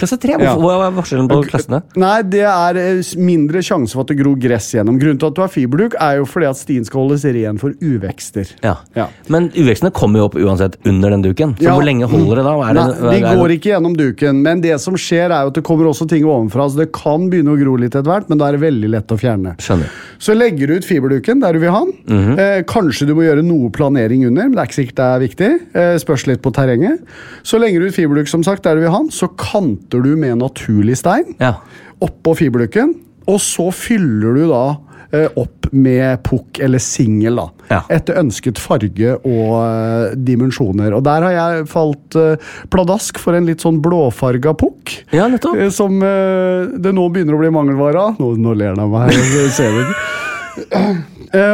S2: Klasse tre?
S1: Ja.
S2: Hva er forskjellen på klassene?
S1: Nei, det er eh, mindre sjanse for at det gror gress gjennom. Grunnen til at du har fiberduk, er jo fordi at stien skal holdes ren for uvekster.
S2: Ja.
S1: Ja.
S2: Men uvekstene kommer jo opp uansett under den duken. Så
S1: Ja.
S2: hvor lenge holder det da? Er det,
S1: Nei, de går ikke gjennom duken, men det som skjer er jo at det kommer også ting ovenfra, så det kan begynne å gro litt etter hvert, men da er det veldig lett å fjerne.
S2: Skjønner.
S1: Så legger du ut fiberduken der du vil ha den.
S2: Mhm.
S1: eh, kanskje du må gjøre noe planering under, men det er ikke sikkert det er viktig. Eh, spørs litt på terrenget. Så legger du ut fiberduk som sagt der du vil ha den, så kanter du med naturlig stein
S2: Ja.
S1: oppå fiberduken, og så fyller du da eh, opp med pukk eller singel, da.
S2: Ja.
S1: Etter ønsket farge og eh, dimensjoner. Og der har jeg falt eh, pladask for en litt sånn blåfarga pukk.
S2: Ja, nettopp.
S1: Eh, Som det nå begynner å bli mangelvare av. Nå, nå ler han av meg. det ser. Eh,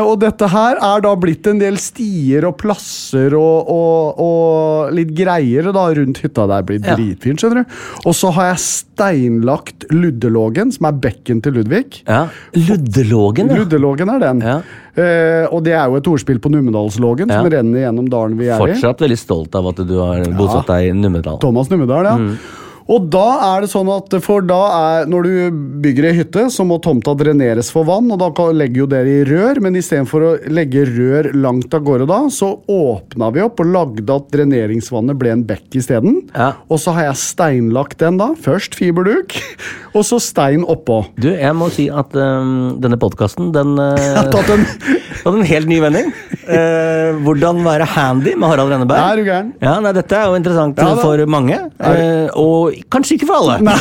S1: og dette her er da blitt en del stier og plasser og, og, og litt greier da rundt hytta. der. blir dritfint, skjønner du. Og så har jeg steinlagt Luddelågen, som er bekken til Ludvig.
S2: ja. Luddelågen, ja.
S1: Luddelågen er den.
S2: Ja.
S1: Uh, og det er jo et ordspill på Numedalslågen, som renner gjennom dalen vi er i.
S2: Fortsatt veldig stolt av at du har bosatt deg i Numedal.
S1: Thomas Numedal, ja.
S2: Mm.
S1: Og da er det sånn at for da er, Når du bygger ei hytte, så må tomta dreneres for vann, og da legger jo dere i rør, men istedenfor å legge rør langt av gårde da, så åpna vi opp og lagde at dreneringsvannet ble en bekk isteden.
S2: Ja.
S1: Og så har jeg steinlagt den, da. Først fiberduk, og så stein oppå.
S2: Du, jeg må si at um, denne podkasten, den
S1: uh, har tatt en
S2: en helt ny vending. Uh, hvordan være handy med Harald Renneberg.
S1: Er du gæren?
S2: Ja, nei, Dette er jo interessant
S1: Ja,
S2: for mange, Uh, og kanskje ikke for alle.
S1: Nei.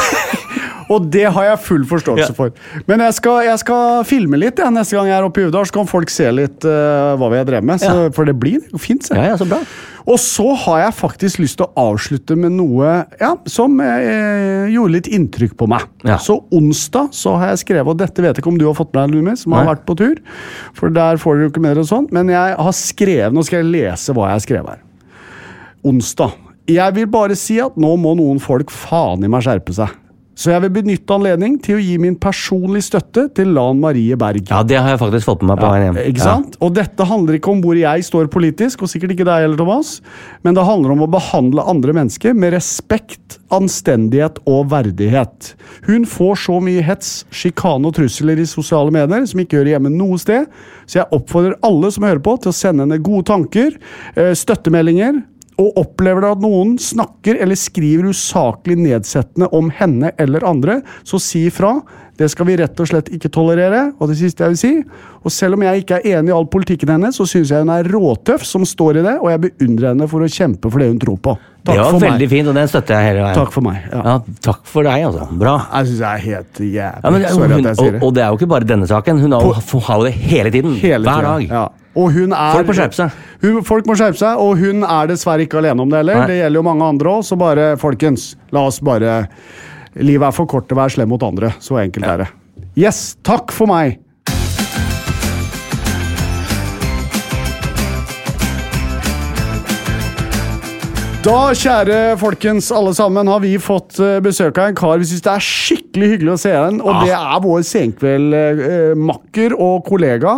S1: Og det har jeg full forståelse
S2: Ja.
S1: for. Men jeg skal, jeg skal filme litt ja, neste gang jeg er oppe i Uvdal, så kan folk se litt uh, hva vi har drevet med. Så,
S2: Ja.
S1: For det blir fint. Så.
S2: Ja, ja, så bra.
S1: Og så har jeg faktisk lyst til å avslutte med noe ja, som eh, gjorde litt inntrykk på meg. Så onsdag så har jeg skrevet, og dette vet jeg ikke om du har fått med deg, Lumi, som har vært på tur, for der får dere jo ikke mer og sånn, men jeg har skrevet, nå skal jeg lese hva jeg har skrevet her. Onsdag. Jeg vil bare si at nå må noen folk faen i meg skjerpe seg. Så jeg vil benytte anledning til å gi min personlige støtte til Lan Marie Berg.
S2: Ja, Det har jeg faktisk fått med meg på veien hjem.
S1: Ikke sant? Og dette handler ikke om hvor jeg står politisk, og sikkert ikke deg heller, Thomas, men det handler om å behandle andre mennesker med respekt, anstendighet og verdighet. Hun får så mye hets, sjikane og trusler i sosiale medier som ikke hører hjemme noe sted, så jeg oppfordrer alle som hører på, til å sende henne gode tanker, eh, støttemeldinger, og opplever det at noen snakker eller skriver usaklig nedsettende om henne eller andre, så si ifra. Det skal vi rett og slett ikke tolerere. Og det siste jeg vil si, og selv om jeg ikke er enig i all politikken hennes, så syns jeg hun er råtøff som står i det, og jeg beundrer henne for å kjempe for det hun tror på.
S2: Det var
S1: for
S2: veldig
S1: meg.
S2: fint, og den støtter jeg hele veien.
S1: Takk for meg. Ja.
S2: Ja, takk for deg, altså. Bra.
S1: Jeg syns jeg er helt jævlig.
S2: Ja, men, hun, og,
S1: det.
S2: og det er jo ikke bare denne saken. Hun har jo hele tiden.
S1: Hele
S2: hver dag.
S1: Ja. Og hun er,
S2: Folk må skjerpe seg.
S1: Hun, folk må skjerpe seg, og hun er dessverre ikke alene om det heller. Det gjelder jo mange andre òg, så bare, folkens, la oss bare Livet er for kort til å være slem mot andre. Så enkelt er det. Yes, takk for meg! Da, kjære folkens, alle sammen, har vi fått eh, besøk av en kar vi syns det er skikkelig hyggelig å se igjen. Og det er vår senkveldmakker og kollega.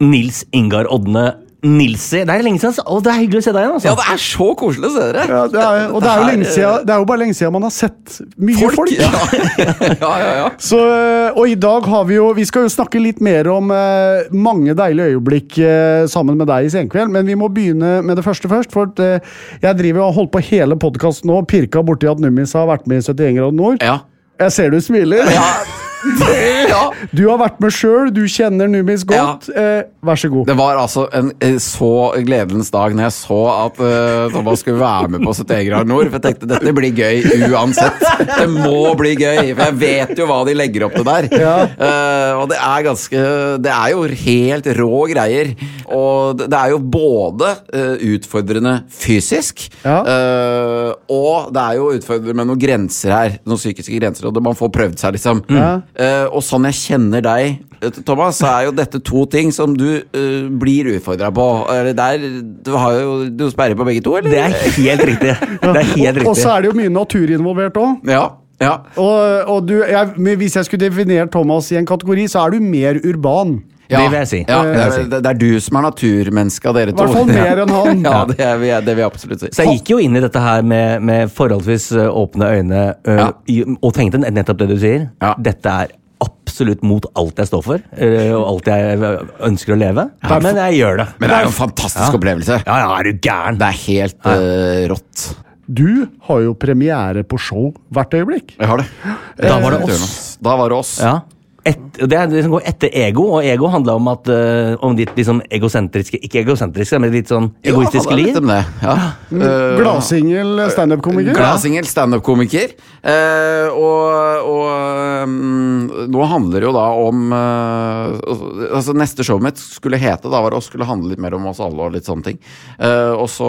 S2: Nils Ingar Odne Nilsi. Det er lenge siden, og det er hyggelig å se deg igjen. altså.
S3: Ja, det er så koselig å se dere!
S1: Ja, det er, og det er, jo lenge siden, det er jo bare lenge siden man har sett mye folk.
S3: Ja, ja, ja. ja.
S1: Så, eh, og i dag har vi jo Vi skal jo snakke litt mer om eh, mange deilige øyeblikk eh, sammen med deg i Senkveld, men vi må begynne med det første først. For at, eh, jeg driver og har holdt på hele podkasten nå, pirka borti at Nummis har vært med i 71 grader nord.
S3: ja.
S1: Jeg ser du smiler.
S3: ja. ja.
S1: Du har vært med sjøl, du kjenner Numis godt. Eh, vær så god.
S3: Det var altså en så gledens dag når jeg så at eh, Thomas skulle være med på 70 grader nord. For jeg tenkte dette blir gøy uansett. Det må bli gøy, for jeg vet jo hva de legger opp til der. Eh, og det er ganske Det er jo helt rå greier. Og det er jo både eh, utfordrende fysisk,
S1: Ja.
S3: eh, og det er jo utfordrende med noen grenser her. Noen psykiske grenser, og det- man får prøvd seg, liksom.
S1: Ja.
S3: Eh, og sånn jeg kjenner deg, eh, Thomas, så er jo dette to ting som du uh, blir utfordra på. Eller der, du har jo du sperrer på begge to, eller?
S2: Det er helt riktig. Det er helt
S1: Og, og så er det jo mye natur involvert òg.
S3: Ja. ja.
S1: Og, og du, jeg, hvis jeg skulle definert Thomas i en kategori, så er du mer urban.
S3: Ja.
S2: Det vil jeg si.
S3: Ja,
S2: Det
S3: er, det er du som er naturmenneske av dere
S1: I hvert fall mer enn han.
S3: Ja, det, er, vi- det vil jeg absolutt si.
S2: Så jeg gikk jo inn i dette her med, med forholdsvis åpne øyne ø,
S3: Ja.
S2: og tenkte nettopp det du sier.
S3: Ja.
S2: Dette er absolutt mot alt jeg står for, og alt jeg ønsker å leve. Men jeg gjør det.
S3: Men det er jo en fantastisk opplevelse.
S2: Ja, ja, er du gæren?
S3: Det er helt eh, rått.
S1: Du har jo premiere på show hvert øyeblikk.
S3: Jeg har det.
S2: Da var det oss.
S3: Da var det oss.
S2: Ja. Et, det er det som går etter ego, og ego handler om, at, uh, om ditt liksom egosentriske Ikke egosentriske, men litt sånn egoistiske
S3: ja,
S2: liv.
S3: om det. Ja. Uh,
S1: Gladsingel standup-komiker.
S3: Gladsingel standup-komiker. Uh, og og um, nå handler det jo da om eh, Altså Neste showet mitt skulle hete Da var det å skulle handle litt mer om oss alle og litt sånne ting. Eh, og så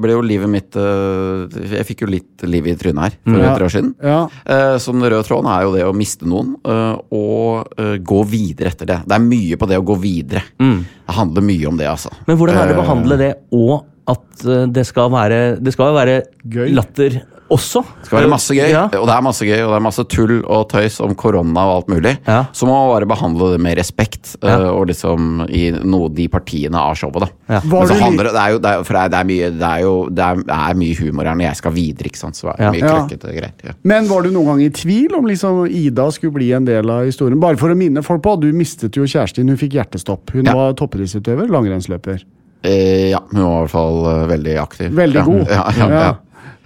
S3: ble jo livet mitt eh, Jeg fikk jo litt liv i trynet her for
S1: Ja.
S3: tre år siden.
S1: Ja.
S3: Eh, så den røde tråden er jo det å miste noen eh, og eh, gå videre etter det. Det er mye på det å gå videre. Det handler mye om det, altså.
S2: Men hvordan er det å
S3: Eh,
S2: behandle det, og at det skal være Det skal være
S1: Gøy.
S2: latter også?
S3: Det skal være masse gøy,
S2: Ja.
S3: og det er masse gøy, og det er masse tull og tøys om korona og alt mulig.
S2: Ja.
S3: Så må man bare behandle det med respekt,
S2: Ja.
S3: eh, og liksom i noe de partiene av showet, da.
S2: Ja.
S3: Men så handler det, det er jo, det er, for det mye, det er jo det er, er mye humor her når jeg skal videre, ikke sant. Så det er
S2: Ja.
S3: mye
S1: Ja.
S3: kløkkete greier. Ja.
S1: Men var du noen gang i tvil om liksom Ida skulle bli en del av historien? Bare for å minne folk på, du mistet jo kjæresten din, hun fikk hjertestopp. Hun
S3: Ja.
S1: var toppidrettsutøver, langrennsløper.
S3: Eh, ja, hun var i hvert fall eh, veldig aktiv.
S1: Veldig
S3: ja.
S1: god.
S3: Ja, ja,
S1: Ja.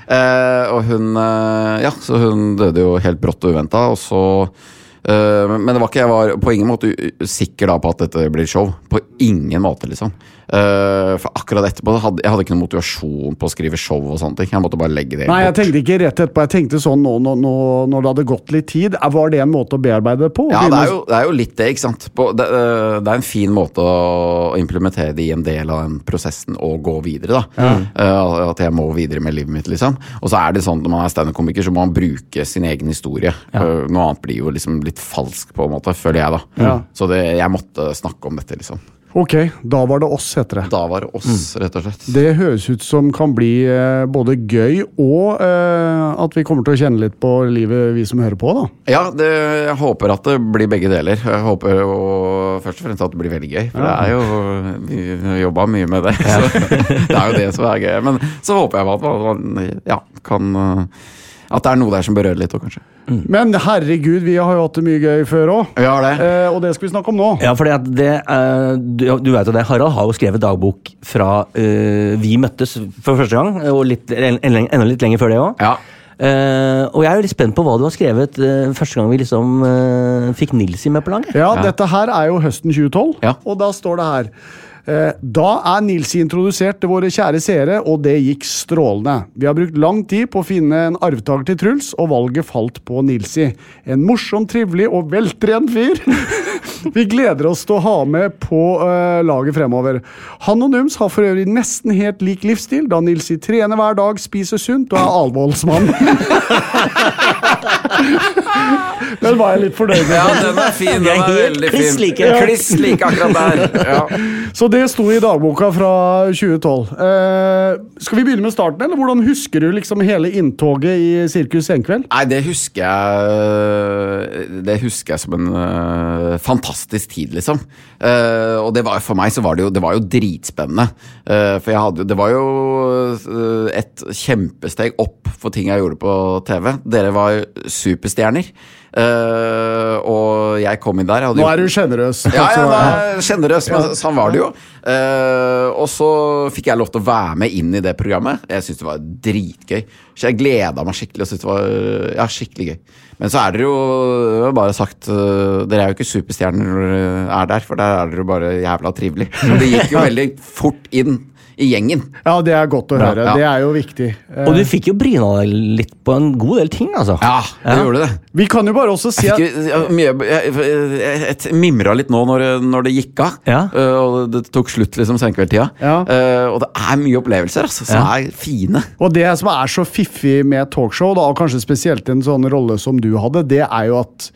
S3: Eh, og hun eh, Ja, så hun døde jo helt brått og uventa, og så men men det var ikke, jeg var på ingen måte sikker da på at dette blir show. På ingen måte, liksom. Eh, for akkurat etterpå hadde jeg hadde ikke noen motivasjon på å skrive show og sånne ting. Jeg måtte bare legge det
S1: Nei, jeg tenkte ikke rett etterpå. Jeg tenkte sånn nå, nå, nå, når det hadde gått litt tid. Var det en måte å bearbeide det på?
S3: Ja, det er, jo, det er jo litt det, ikke sant. På, det, eh, det er en fin måte å implementere det i en del av den prosessen og gå videre, da. Eh, at jeg må videre med livet mitt, liksom. Og så er det sånn når man er standup-komiker, så må man bruke sin egen historie. Eh, noe annet blir jo liksom litt falsk, på en måte, føler jeg, da.
S1: Ja.
S3: Så det, jeg måtte snakke om dette, liksom.
S1: Ok, da var det oss, heter det.
S3: Da var det oss, rett og slett.
S1: Det høres ut som kan bli eh, både gøy og eh, at vi kommer til å kjenne litt på livet, vi som hører på, da.
S3: Ja, det, jeg håper at det blir begge deler. Jeg håper jo først og fremst at det blir veldig gøy. For det er jo Vi har jobba mye med det. Så det er jo det som er gøy. Men så håper jeg at man ja, kan uh, At det er noe der som berører litt òg, kanskje.
S1: Men herregud, vi har jo hatt det mye gøy før òg. Eh, og det skal vi snakke om nå.
S2: Ja, fordi at det, eh, du, du vet jo det, Harald har jo skrevet dagbok fra eh, vi møttes for første gang, og litt, en- en- enda litt lenger før det òg.
S3: Ja.
S2: Eh, og jeg er jo litt spent på hva du har skrevet eh, første gang vi liksom eh, fikk Nilsi med på laget.
S1: Ja, dette her er jo høsten 2012,
S3: Ja.
S1: og da står det her Da er Nilsi introdusert til våre kjære seere, og det gikk strålende. Vi har brukt lang tid på å finne en arvtaker til Truls, og valget falt på Nilsi. En morsom, trivelig og veltrent fyr. Vi gleder oss til å ha med på uh, laget fremover. Han og Nums har for øvrig nesten helt lik livsstil, da Nilsi trener hver dag, spiser sunt og er alvorsmann. Den var jeg litt fornøyd med.
S3: Ja, den er fin. Den er
S2: helt
S3: veldig
S2: kliss
S3: fin.
S2: like.
S3: Kliss like akkurat der. Ja.
S1: Så det sto i dagboka fra 2012. Uh, skal vi begynne med starten, eller hvordan husker du liksom hele inntoget i Sirkus Senkveld?
S3: Nei, det husker jeg Det husker jeg som en uh, fantastisk tid, liksom. Uh, og det var, for meg så var det jo, det var jo dritspennende. Uh, for jeg hadde jo Det var jo øh, et kjempesteg opp for ting jeg gjorde på TV. Dere var superstjerner. Eh, og jeg kom inn der.
S1: Nå er du sjenerøs.
S3: ja, ja, sjenerøs, men sånn var det jo. Uh, og så fikk jeg lov til å være med inn i det programmet. Jeg syntes det var dritgøy. Så jeg gleda meg skikkelig og det var ja, skikkelig gøy. Men så er dere jo bare sagt uh, Dere er jo ikke superstjerner når dere er der, for der er dere jo bare jævla trivelige. Men det gikk jo veldig fort inn i gjengen.
S1: Ja, det er godt å høre.
S3: Ja.
S1: Det er jo viktig. Eh,
S2: Og du fikk jo bryna deg litt på en god del ting, altså.
S3: Ja, det gjorde det.
S1: vi kan jo bare også si at
S3: jeg, jeg, jeg mimra litt nå når, når det gikk av.
S2: Ja.
S3: øh, og det tok slutt liksom senkveldtida.
S1: Ja.
S3: Øh, og det er mye opplevelser altså, som
S2: Ja.
S3: er fine.
S1: Og det som er så fiffig med talkshow, da, og kanskje spesielt en sånn rolle som du hadde, det er jo at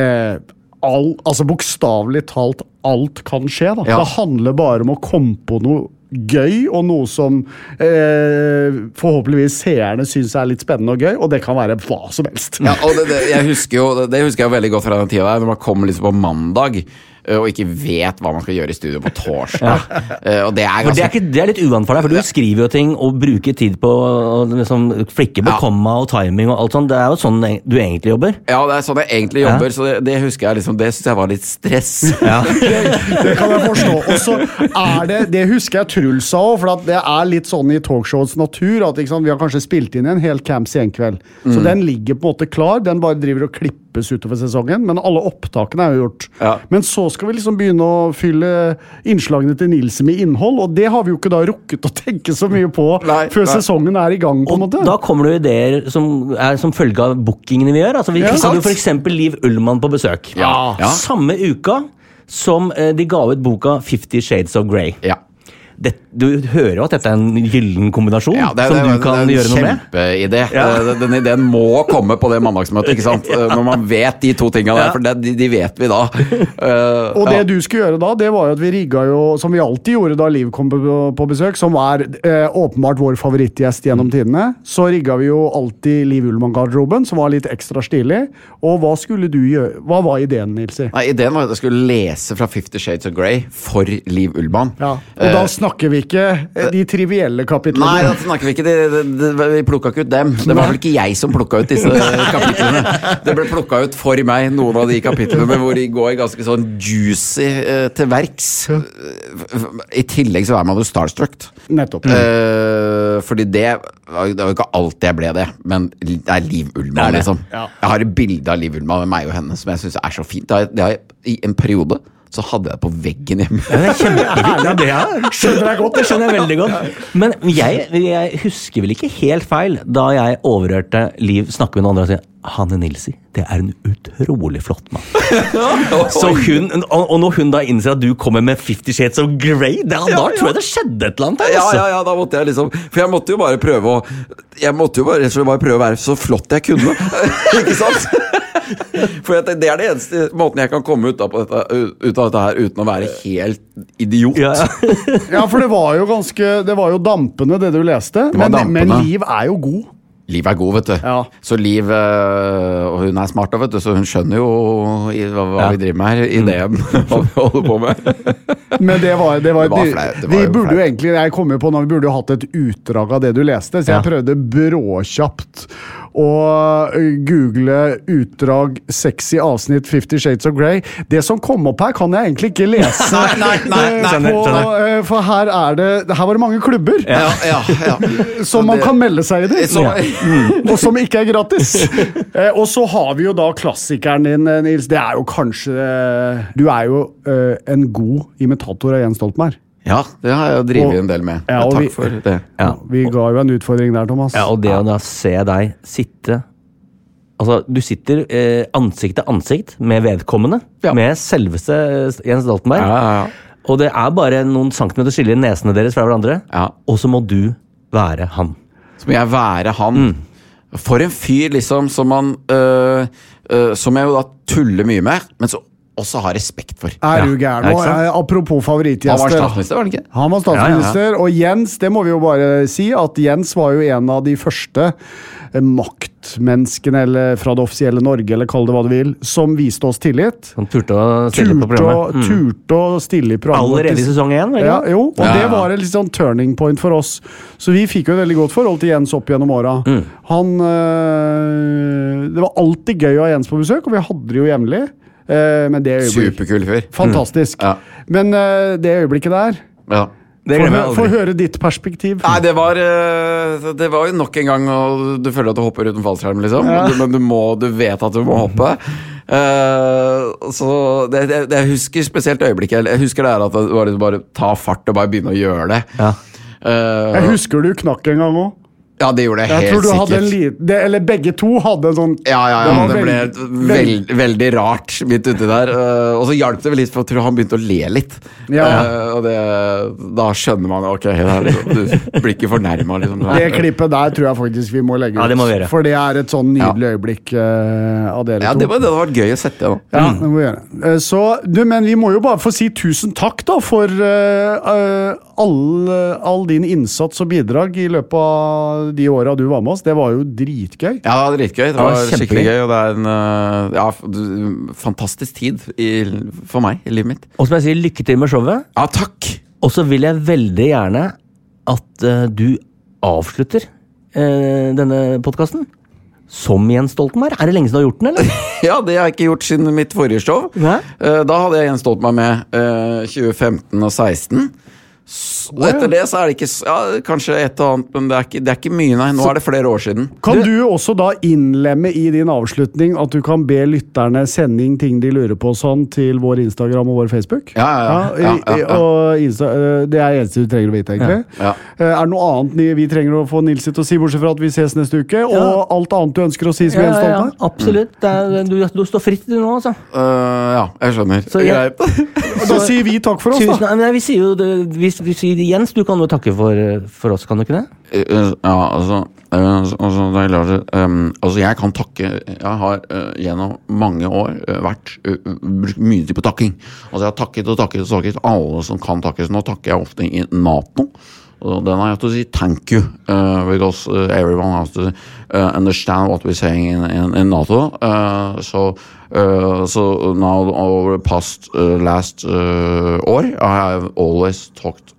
S1: eh, all, altså bokstavelig talt alt kan skje. da.
S3: Ja.
S1: Det handler bare om å komme på noe gøy, og noe som eh, forhåpentligvis seerne syns er litt spennende og gøy, og det kan være hva som helst.
S3: Ja, og det, det, jeg husker jo, det husker jeg veldig godt fra den tida der, når man kommer liksom på mandag og ikke vet hva man skal gjøre i studio på torsdag. Øh, og det er
S2: ganske... det, er ikke, det er litt uvant for deg, for du skriver jo ting og bruker tid på å liksom, flikke på
S3: Ja.
S2: komma og timing og alt sånt. Det er jo sånn du egentlig jobber.
S3: Ja, det er sånn jeg egentlig
S2: Ja.
S3: jobber, så det, det husker jeg liksom, det syns jeg var litt stress.
S2: Ja.
S1: Det, det kan jeg forstå. Og så er det Det husker jeg Truls sa òg, for at det er litt sånn i talkshowets natur at sant, vi har kanskje spilt inn en hel Camp Senkveld. Så
S3: Mm.
S1: den ligger på en måte klar. Den bare driver og klippes utover sesongen. Men alle opptakene er jo gjort.
S3: Ja.
S1: Men så skal vi liksom begynne å fylle innslagene til Nilsen med innhold, og det har vi jo ikke da rukket å tenke så mye på
S3: Nei,
S1: før
S3: nei.
S1: sesongen er i gang. på en måte.
S2: da kommer det jo ideer som er som følge av bookingene vi gjør. Altså, vi
S1: Ja,
S2: hadde jo f.eks. Liv Ullmann på besøk.
S3: Ja. Ja.
S2: Samme uka som eh, de ga ut boka Fifty Shades of Grey.
S3: Ja.
S2: Det, du hører jo at dette er en gyllen kombinasjon
S3: Ja, det,
S2: som
S3: det,
S2: du kan
S3: det er
S2: gjøre noe med.
S3: en kjempeidé.
S2: Ja.
S3: Eh, Den ideen må komme på det mandagsmøtet, ikke sant? Eh, Når man vet de to tinga der, for det, de, de vet vi da. Uh,
S1: Og det
S3: ja.
S1: du skulle gjøre da, det var jo at vi rigga jo, som vi alltid gjorde da Liv kom på, på besøk, som er eh, åpenbart vår favorittgjest gjennom tidene, så rigga vi jo alltid Liv Ullmann-garderoben, som var litt ekstra stilig. Og hva skulle du gjøre? Hva var ideen, Nilsi?
S3: Nei, Ideen var at jeg skulle lese fra Fifty Shades of Grey for Liv Ullmann.
S1: Ja, og da snakker vi ikke eh, de trivielle kapitlene.
S3: Nei, da snakker vi ikke de, de, de, Vi plukka ikke ut dem. Det var vel ikke jeg som plukka ut disse kapitlene. Det ble plukka ut for meg, noen av de kapitlene hvor de går ganske sånn juicy uh, til verks. I tillegg så er man jo starstruck.
S1: Nettopp.
S3: Uh, fordi det Det var jo ikke alltid jeg ble det, men det er Liv Ullmann, liksom.
S1: Ja.
S3: Jeg har et bilde av Liv Ullmann med meg og henne som jeg syns er så fint. Det har, jeg I en periode så hadde jeg det på veggen hjemme.
S2: Det er kjempefint. Ja, det er.
S1: Skjønner jeg godt.
S2: Det skjønner jeg veldig godt. Men jeg, jeg husker vel ikke helt feil da jeg overhørte Liv snakke med noen andre og si Hanne Nilsi, det er en utrolig flott mann. Så hun, og, når hun da innser at du kommer med Fifty Shades of Grey, da, da
S3: Ja,
S2: tror jeg det skjedde et eller annet. her,
S3: Ja,
S2: altså.
S3: ja, ja, da måtte jeg liksom For jeg måtte jo bare prøve å Jeg måtte jo bare, bare prøve å være så flott jeg kunne. ikke sant? For det det er det eneste måten jeg kan komme ut av, på dette, ut av dette her uten å være helt idiot.
S2: Ja, ja.
S1: Ja, for det var jo ganske Det var jo dampende, det du leste.
S3: Det
S1: Men, men Liv er jo god.
S3: Liv er god, vet du.
S1: Ja.
S3: Så Liv øh, Og hun er smart, vet du, så hun skjønner jo hva, hva
S2: Ja.
S3: vi driver med her. Ideen. hva vi holder på med.
S1: Men det var, det var,
S3: Det var flaut, det var
S1: Vi
S3: jo
S1: burde jo egentlig Jeg kom jo på nå, vi burde jo hatt et utdrag av det du leste, så jeg
S2: Ja.
S1: prøvde bråkjapt og eh, google utdrag 'sexy avsnitt Fifty Shades of Grey'. Det som kom opp her, kan jeg egentlig ikke lese.
S3: Nei, nei, nei,
S1: eh,
S3: nei.
S2: Skjønner.
S1: eh, for her er det Her var det mange klubber
S3: Ja, ja, ja.
S1: som man
S3: det-
S1: kan melde seg i. Det,
S3: Så,
S1: og som ikke er gratis. Og så har vi jo da klassikeren din, Nils. Det er jo kanskje Du er jo en god imitator av Jens Stoltenberg.
S3: Ja, det har jeg jo drevet en del med.
S1: Ja,
S3: Takk
S1: vi-
S3: for det.
S2: Ja.
S1: Vi ga jo en utfordring der, Thomas.
S2: Ja, og det å da se deg sitte Altså, du sitter eh, ansikt til ansikt med vedkommende.
S3: Ja.
S2: Med selveste Jens Stoltenberg.
S3: Ja, ja, ja.
S2: Og det er bare noen centimeter skille i nesene deres fra hverandre.
S3: Ja.
S2: Og så må du være han.
S3: Så må jeg være han.
S1: Mm.
S3: For en fyr, liksom, som man øh, øh, Som jeg jo da tuller mye med, men så også har respekt for.
S1: Er du gæren?
S2: Ja,
S1: eh, apropos
S3: Han var statsminister, var han ikke?
S1: Han var statsminister, og Jens, det må vi jo bare si, at Jens var jo en av de første eh, maktmenneskene eller fra det offisielle Norge, eller kall det hva du vil, som viste oss tillit.
S2: Han turte å stille
S1: Turte på
S2: programmet. Mm.
S1: turte å stille i programmet.
S2: Allerede i sesong én?
S1: Ja, jo, og
S3: Ja,
S1: det var et litt sånn turning point for oss. Så vi fikk jo et veldig godt forhold til Jens opp gjennom åra.
S2: Mm.
S1: Han øh, Det var alltid gøy å ha Jens på besøk, og vi hadde det jo jevnlig. Eh, men det øyeblikket
S3: Superkul fyr.
S1: Fantastisk.
S3: Ja.
S1: Men øh, det øyeblikket der
S3: Ja.
S2: Det
S1: Få høre ditt perspektiv.
S3: Nei, det var, øh, det var jo nok en gang og Du føler at du hopper uten fallskjerm, liksom.
S1: Ja.
S3: Du, men du, må, du vet at du må hoppe. Uh, så det, det, det, Jeg husker spesielt øyeblikket. Jeg husker det er at det var liksom bare ta fart og bare begynne å gjøre det.
S2: Ja.
S3: Uh,
S1: Jeg husker du knakk en gang òg.
S3: Ja, det gjorde jeg
S1: Jeg
S3: helt
S1: tror du
S3: sikkert.
S1: hadde en liten det- Eller begge to hadde en sånn
S3: Ja, ja, ja,
S1: det,
S3: det ble veld, veldig rart midt uti der. Uh, og så hjalp det vel litt, for jeg tror han begynte å le litt.
S1: Ja.
S3: Uh, og det, da skjønner man ok, det du blir ikke fornærma. Liksom.
S1: Det klippet der tror jeg faktisk vi må legge ut.
S2: Ja, det må vi gjøre.
S1: For det er et sånn nydelig øyeblikk uh, av dere
S3: Ja,
S1: to.
S3: det, var, det hadde vært gøy å sette igjen. da.
S1: Ja, det må vi gjøre. Så, du, men vi må jo bare få si tusen takk da for all, all din innsats og bidrag i løpet av de åra du var med oss. Det var jo dritgøy.
S3: Ja, det var dritgøy. Det
S2: det
S3: var skikkelig gøy, og det er en øh, ja, fantastisk tid i, for meg i livet mitt.
S2: Og som jeg sier, lykke til med showet.
S3: Ja, takk!
S2: Og så vil jeg veldig gjerne at uh, du avslutter uh, denne podkasten som Jens Stoltenberg. Er det lenge siden du har gjort den, eller?
S3: Ja, det har jeg ikke gjort siden mitt forrige show. Eh, Da hadde jeg Jens Stoltenberg med eh, 2015 og 16. Og etter det så er det ikke ja, Kanskje et og annet, men det er, ikke, det er ikke mye, nei. Nå er det flere år siden.
S1: Kan du også da innlemme i din avslutning at du kan be lytterne sende inn ting de lurer på sånn til vår Instagram og vår Facebook?
S3: Ja, ja, ja. Ja, ja, ja.
S1: Og Insta, eh, det er det eneste du trenger å vite, egentlig.
S3: Ja.
S1: Eh, Er det noe annet vi trenger å få Nils til å si, bortsett fra at vi ses neste uke? Og alt annet du ønsker å si som Jens Stoltenberg?
S2: absolutt. Det er, du, du står fritt du nå, altså.
S3: Uh, ja, jeg skjønner.
S2: Så
S3: Greit.
S1: Da sier vi takk for oss,
S2: Tusen,
S1: da.
S2: nei, vi sier jo det, vi, vi sier Jens, du kan jo takke for, for oss, kan du ikke det?
S3: Eh, Ja, altså, eh, altså, det er klart, eh, altså Jeg kan takke Jeg har uh, gjennom mange år uh, vært uh, brukt mye tid på takking. Altså Jeg har takket og takket og takket alle som kan takkes. Nå takker jeg ofte i Nato. Og har jeg hatt å si thank you, uh, because everyone has to uh, understand what we're saying in, in, in NATO. Uh, so, uh, so now over the past uh, last uh, år, I have always talked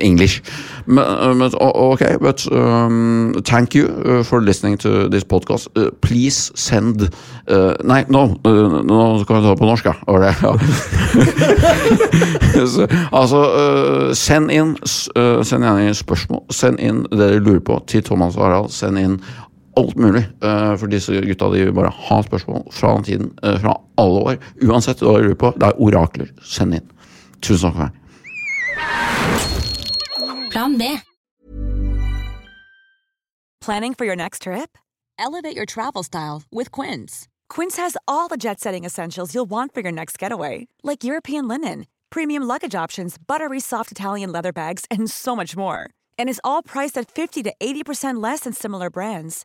S3: English. But, okay, but um, thank you for listening to this podcast. Please send Nei, nå uh, nå kan vi ta det på norsk, ja. Right, ja. Så, altså, send inn Send gjerne spørsmål. Send inn det dere lurer på til Thomas og Harald. Send inn alt mulig. øh, for disse gutta de vil bare ha spørsmål fra den tiden. øh, fra alle år. Uansett hva dere lurer på. Det er orakler. Send inn. Tusen takk for meg.
S4: Plan B.
S5: Planning for your next trip? Elevate your travel style with Quince. Quince has all the jet setting essentials you'll want for your next getaway, like European linen, premium luggage options, buttery soft Italian leather bags, and so much more. And is all priced at 50 to 80% less than similar brands.